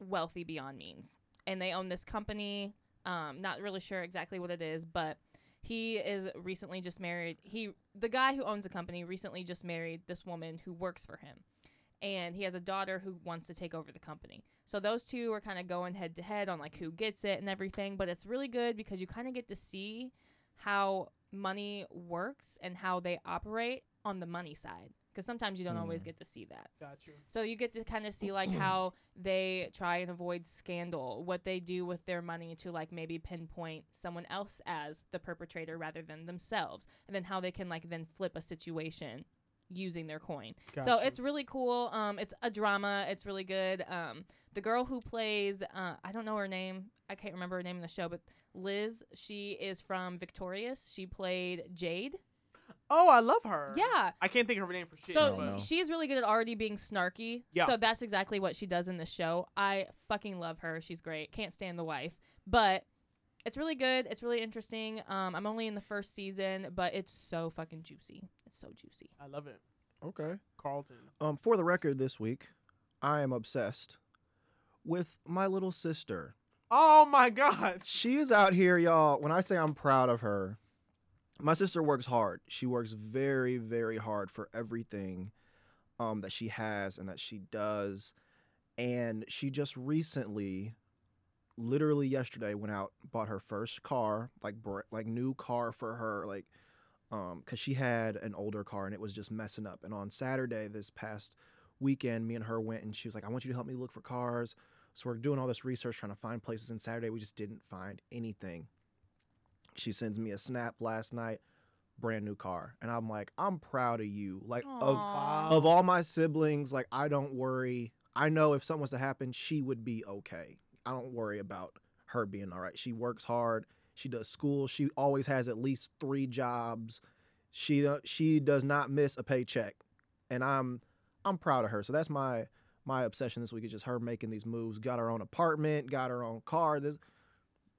wealthy beyond means, and they own this company. Um, not really sure exactly what it is, but he is recently just married. He, the guy who owns the company, recently just married this woman who works for him, and he has a daughter who wants to take over the company. So those two are kind of going head to head on like who gets it and everything. But it's really good because you kind of get to see how money works and how they operate on the money side. Because sometimes you don't always Mm. get to see that. Got you. So you get to kind of see like how they try and avoid scandal, what they do with their money to like maybe pinpoint someone else as the perpetrator rather than themselves, and then how they can like then flip a situation using their coin. Got so you. it's really cool. Um, it's a drama. It's really good. Um, the girl who plays, uh, I don't know her name. I can't remember her name in the show, but Liz. She is from Victorious. She played Jade. Oh, I love her. Yeah. I can't think of her name for shit. So don't know. but she's really good at already being snarky. Yeah. So that's exactly what she does in the show. I fucking love her. She's great. Can't stand the wife, but it's really good. It's really interesting. Um, I'm only in the first season, but it's so fucking juicy. It's so juicy. I love it. Okay. Carlton. Um, for the record, this week, I am obsessed with my little sister. Oh my god. She is out here, y'all. When I say I'm proud of her, my sister works hard. She works very, very hard for everything um, that she has and that she does. And she just recently, literally yesterday, went out bought her first car, like br- like new car for her, like um, cause she had an older car and it was just messing up. And on Saturday, this past weekend, me and her went and she was like, "I want you to help me look for cars." So we're doing all this research trying to find places. And Saturday, we just didn't find anything. She sends me a snap last night, brand new car, and I'm like, I'm proud of you. Like of of all my siblings, like I don't worry. I know if something was to happen, she would be okay. I don't worry about her being all right. She works hard. She does school. She always has at least three jobs. She she does not miss a paycheck, and I'm I'm proud of her. So that's my my obsession this week is just her making these moves. Got her own apartment. Got her own car. This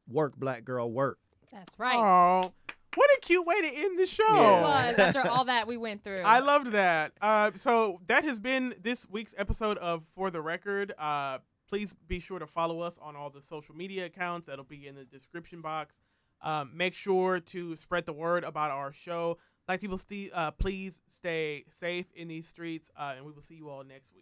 work, black girl, work. That's right. Oh, what a cute way to end the show. It was after all that we went through. I loved that. Uh, so that has been this week's episode of For the Record. Uh, please be sure to follow us on all the social media accounts. That'll be in the description box. Um, make sure to spread the word about our show. Like people, st- uh, please stay safe in these streets, uh, and we will see you all next week.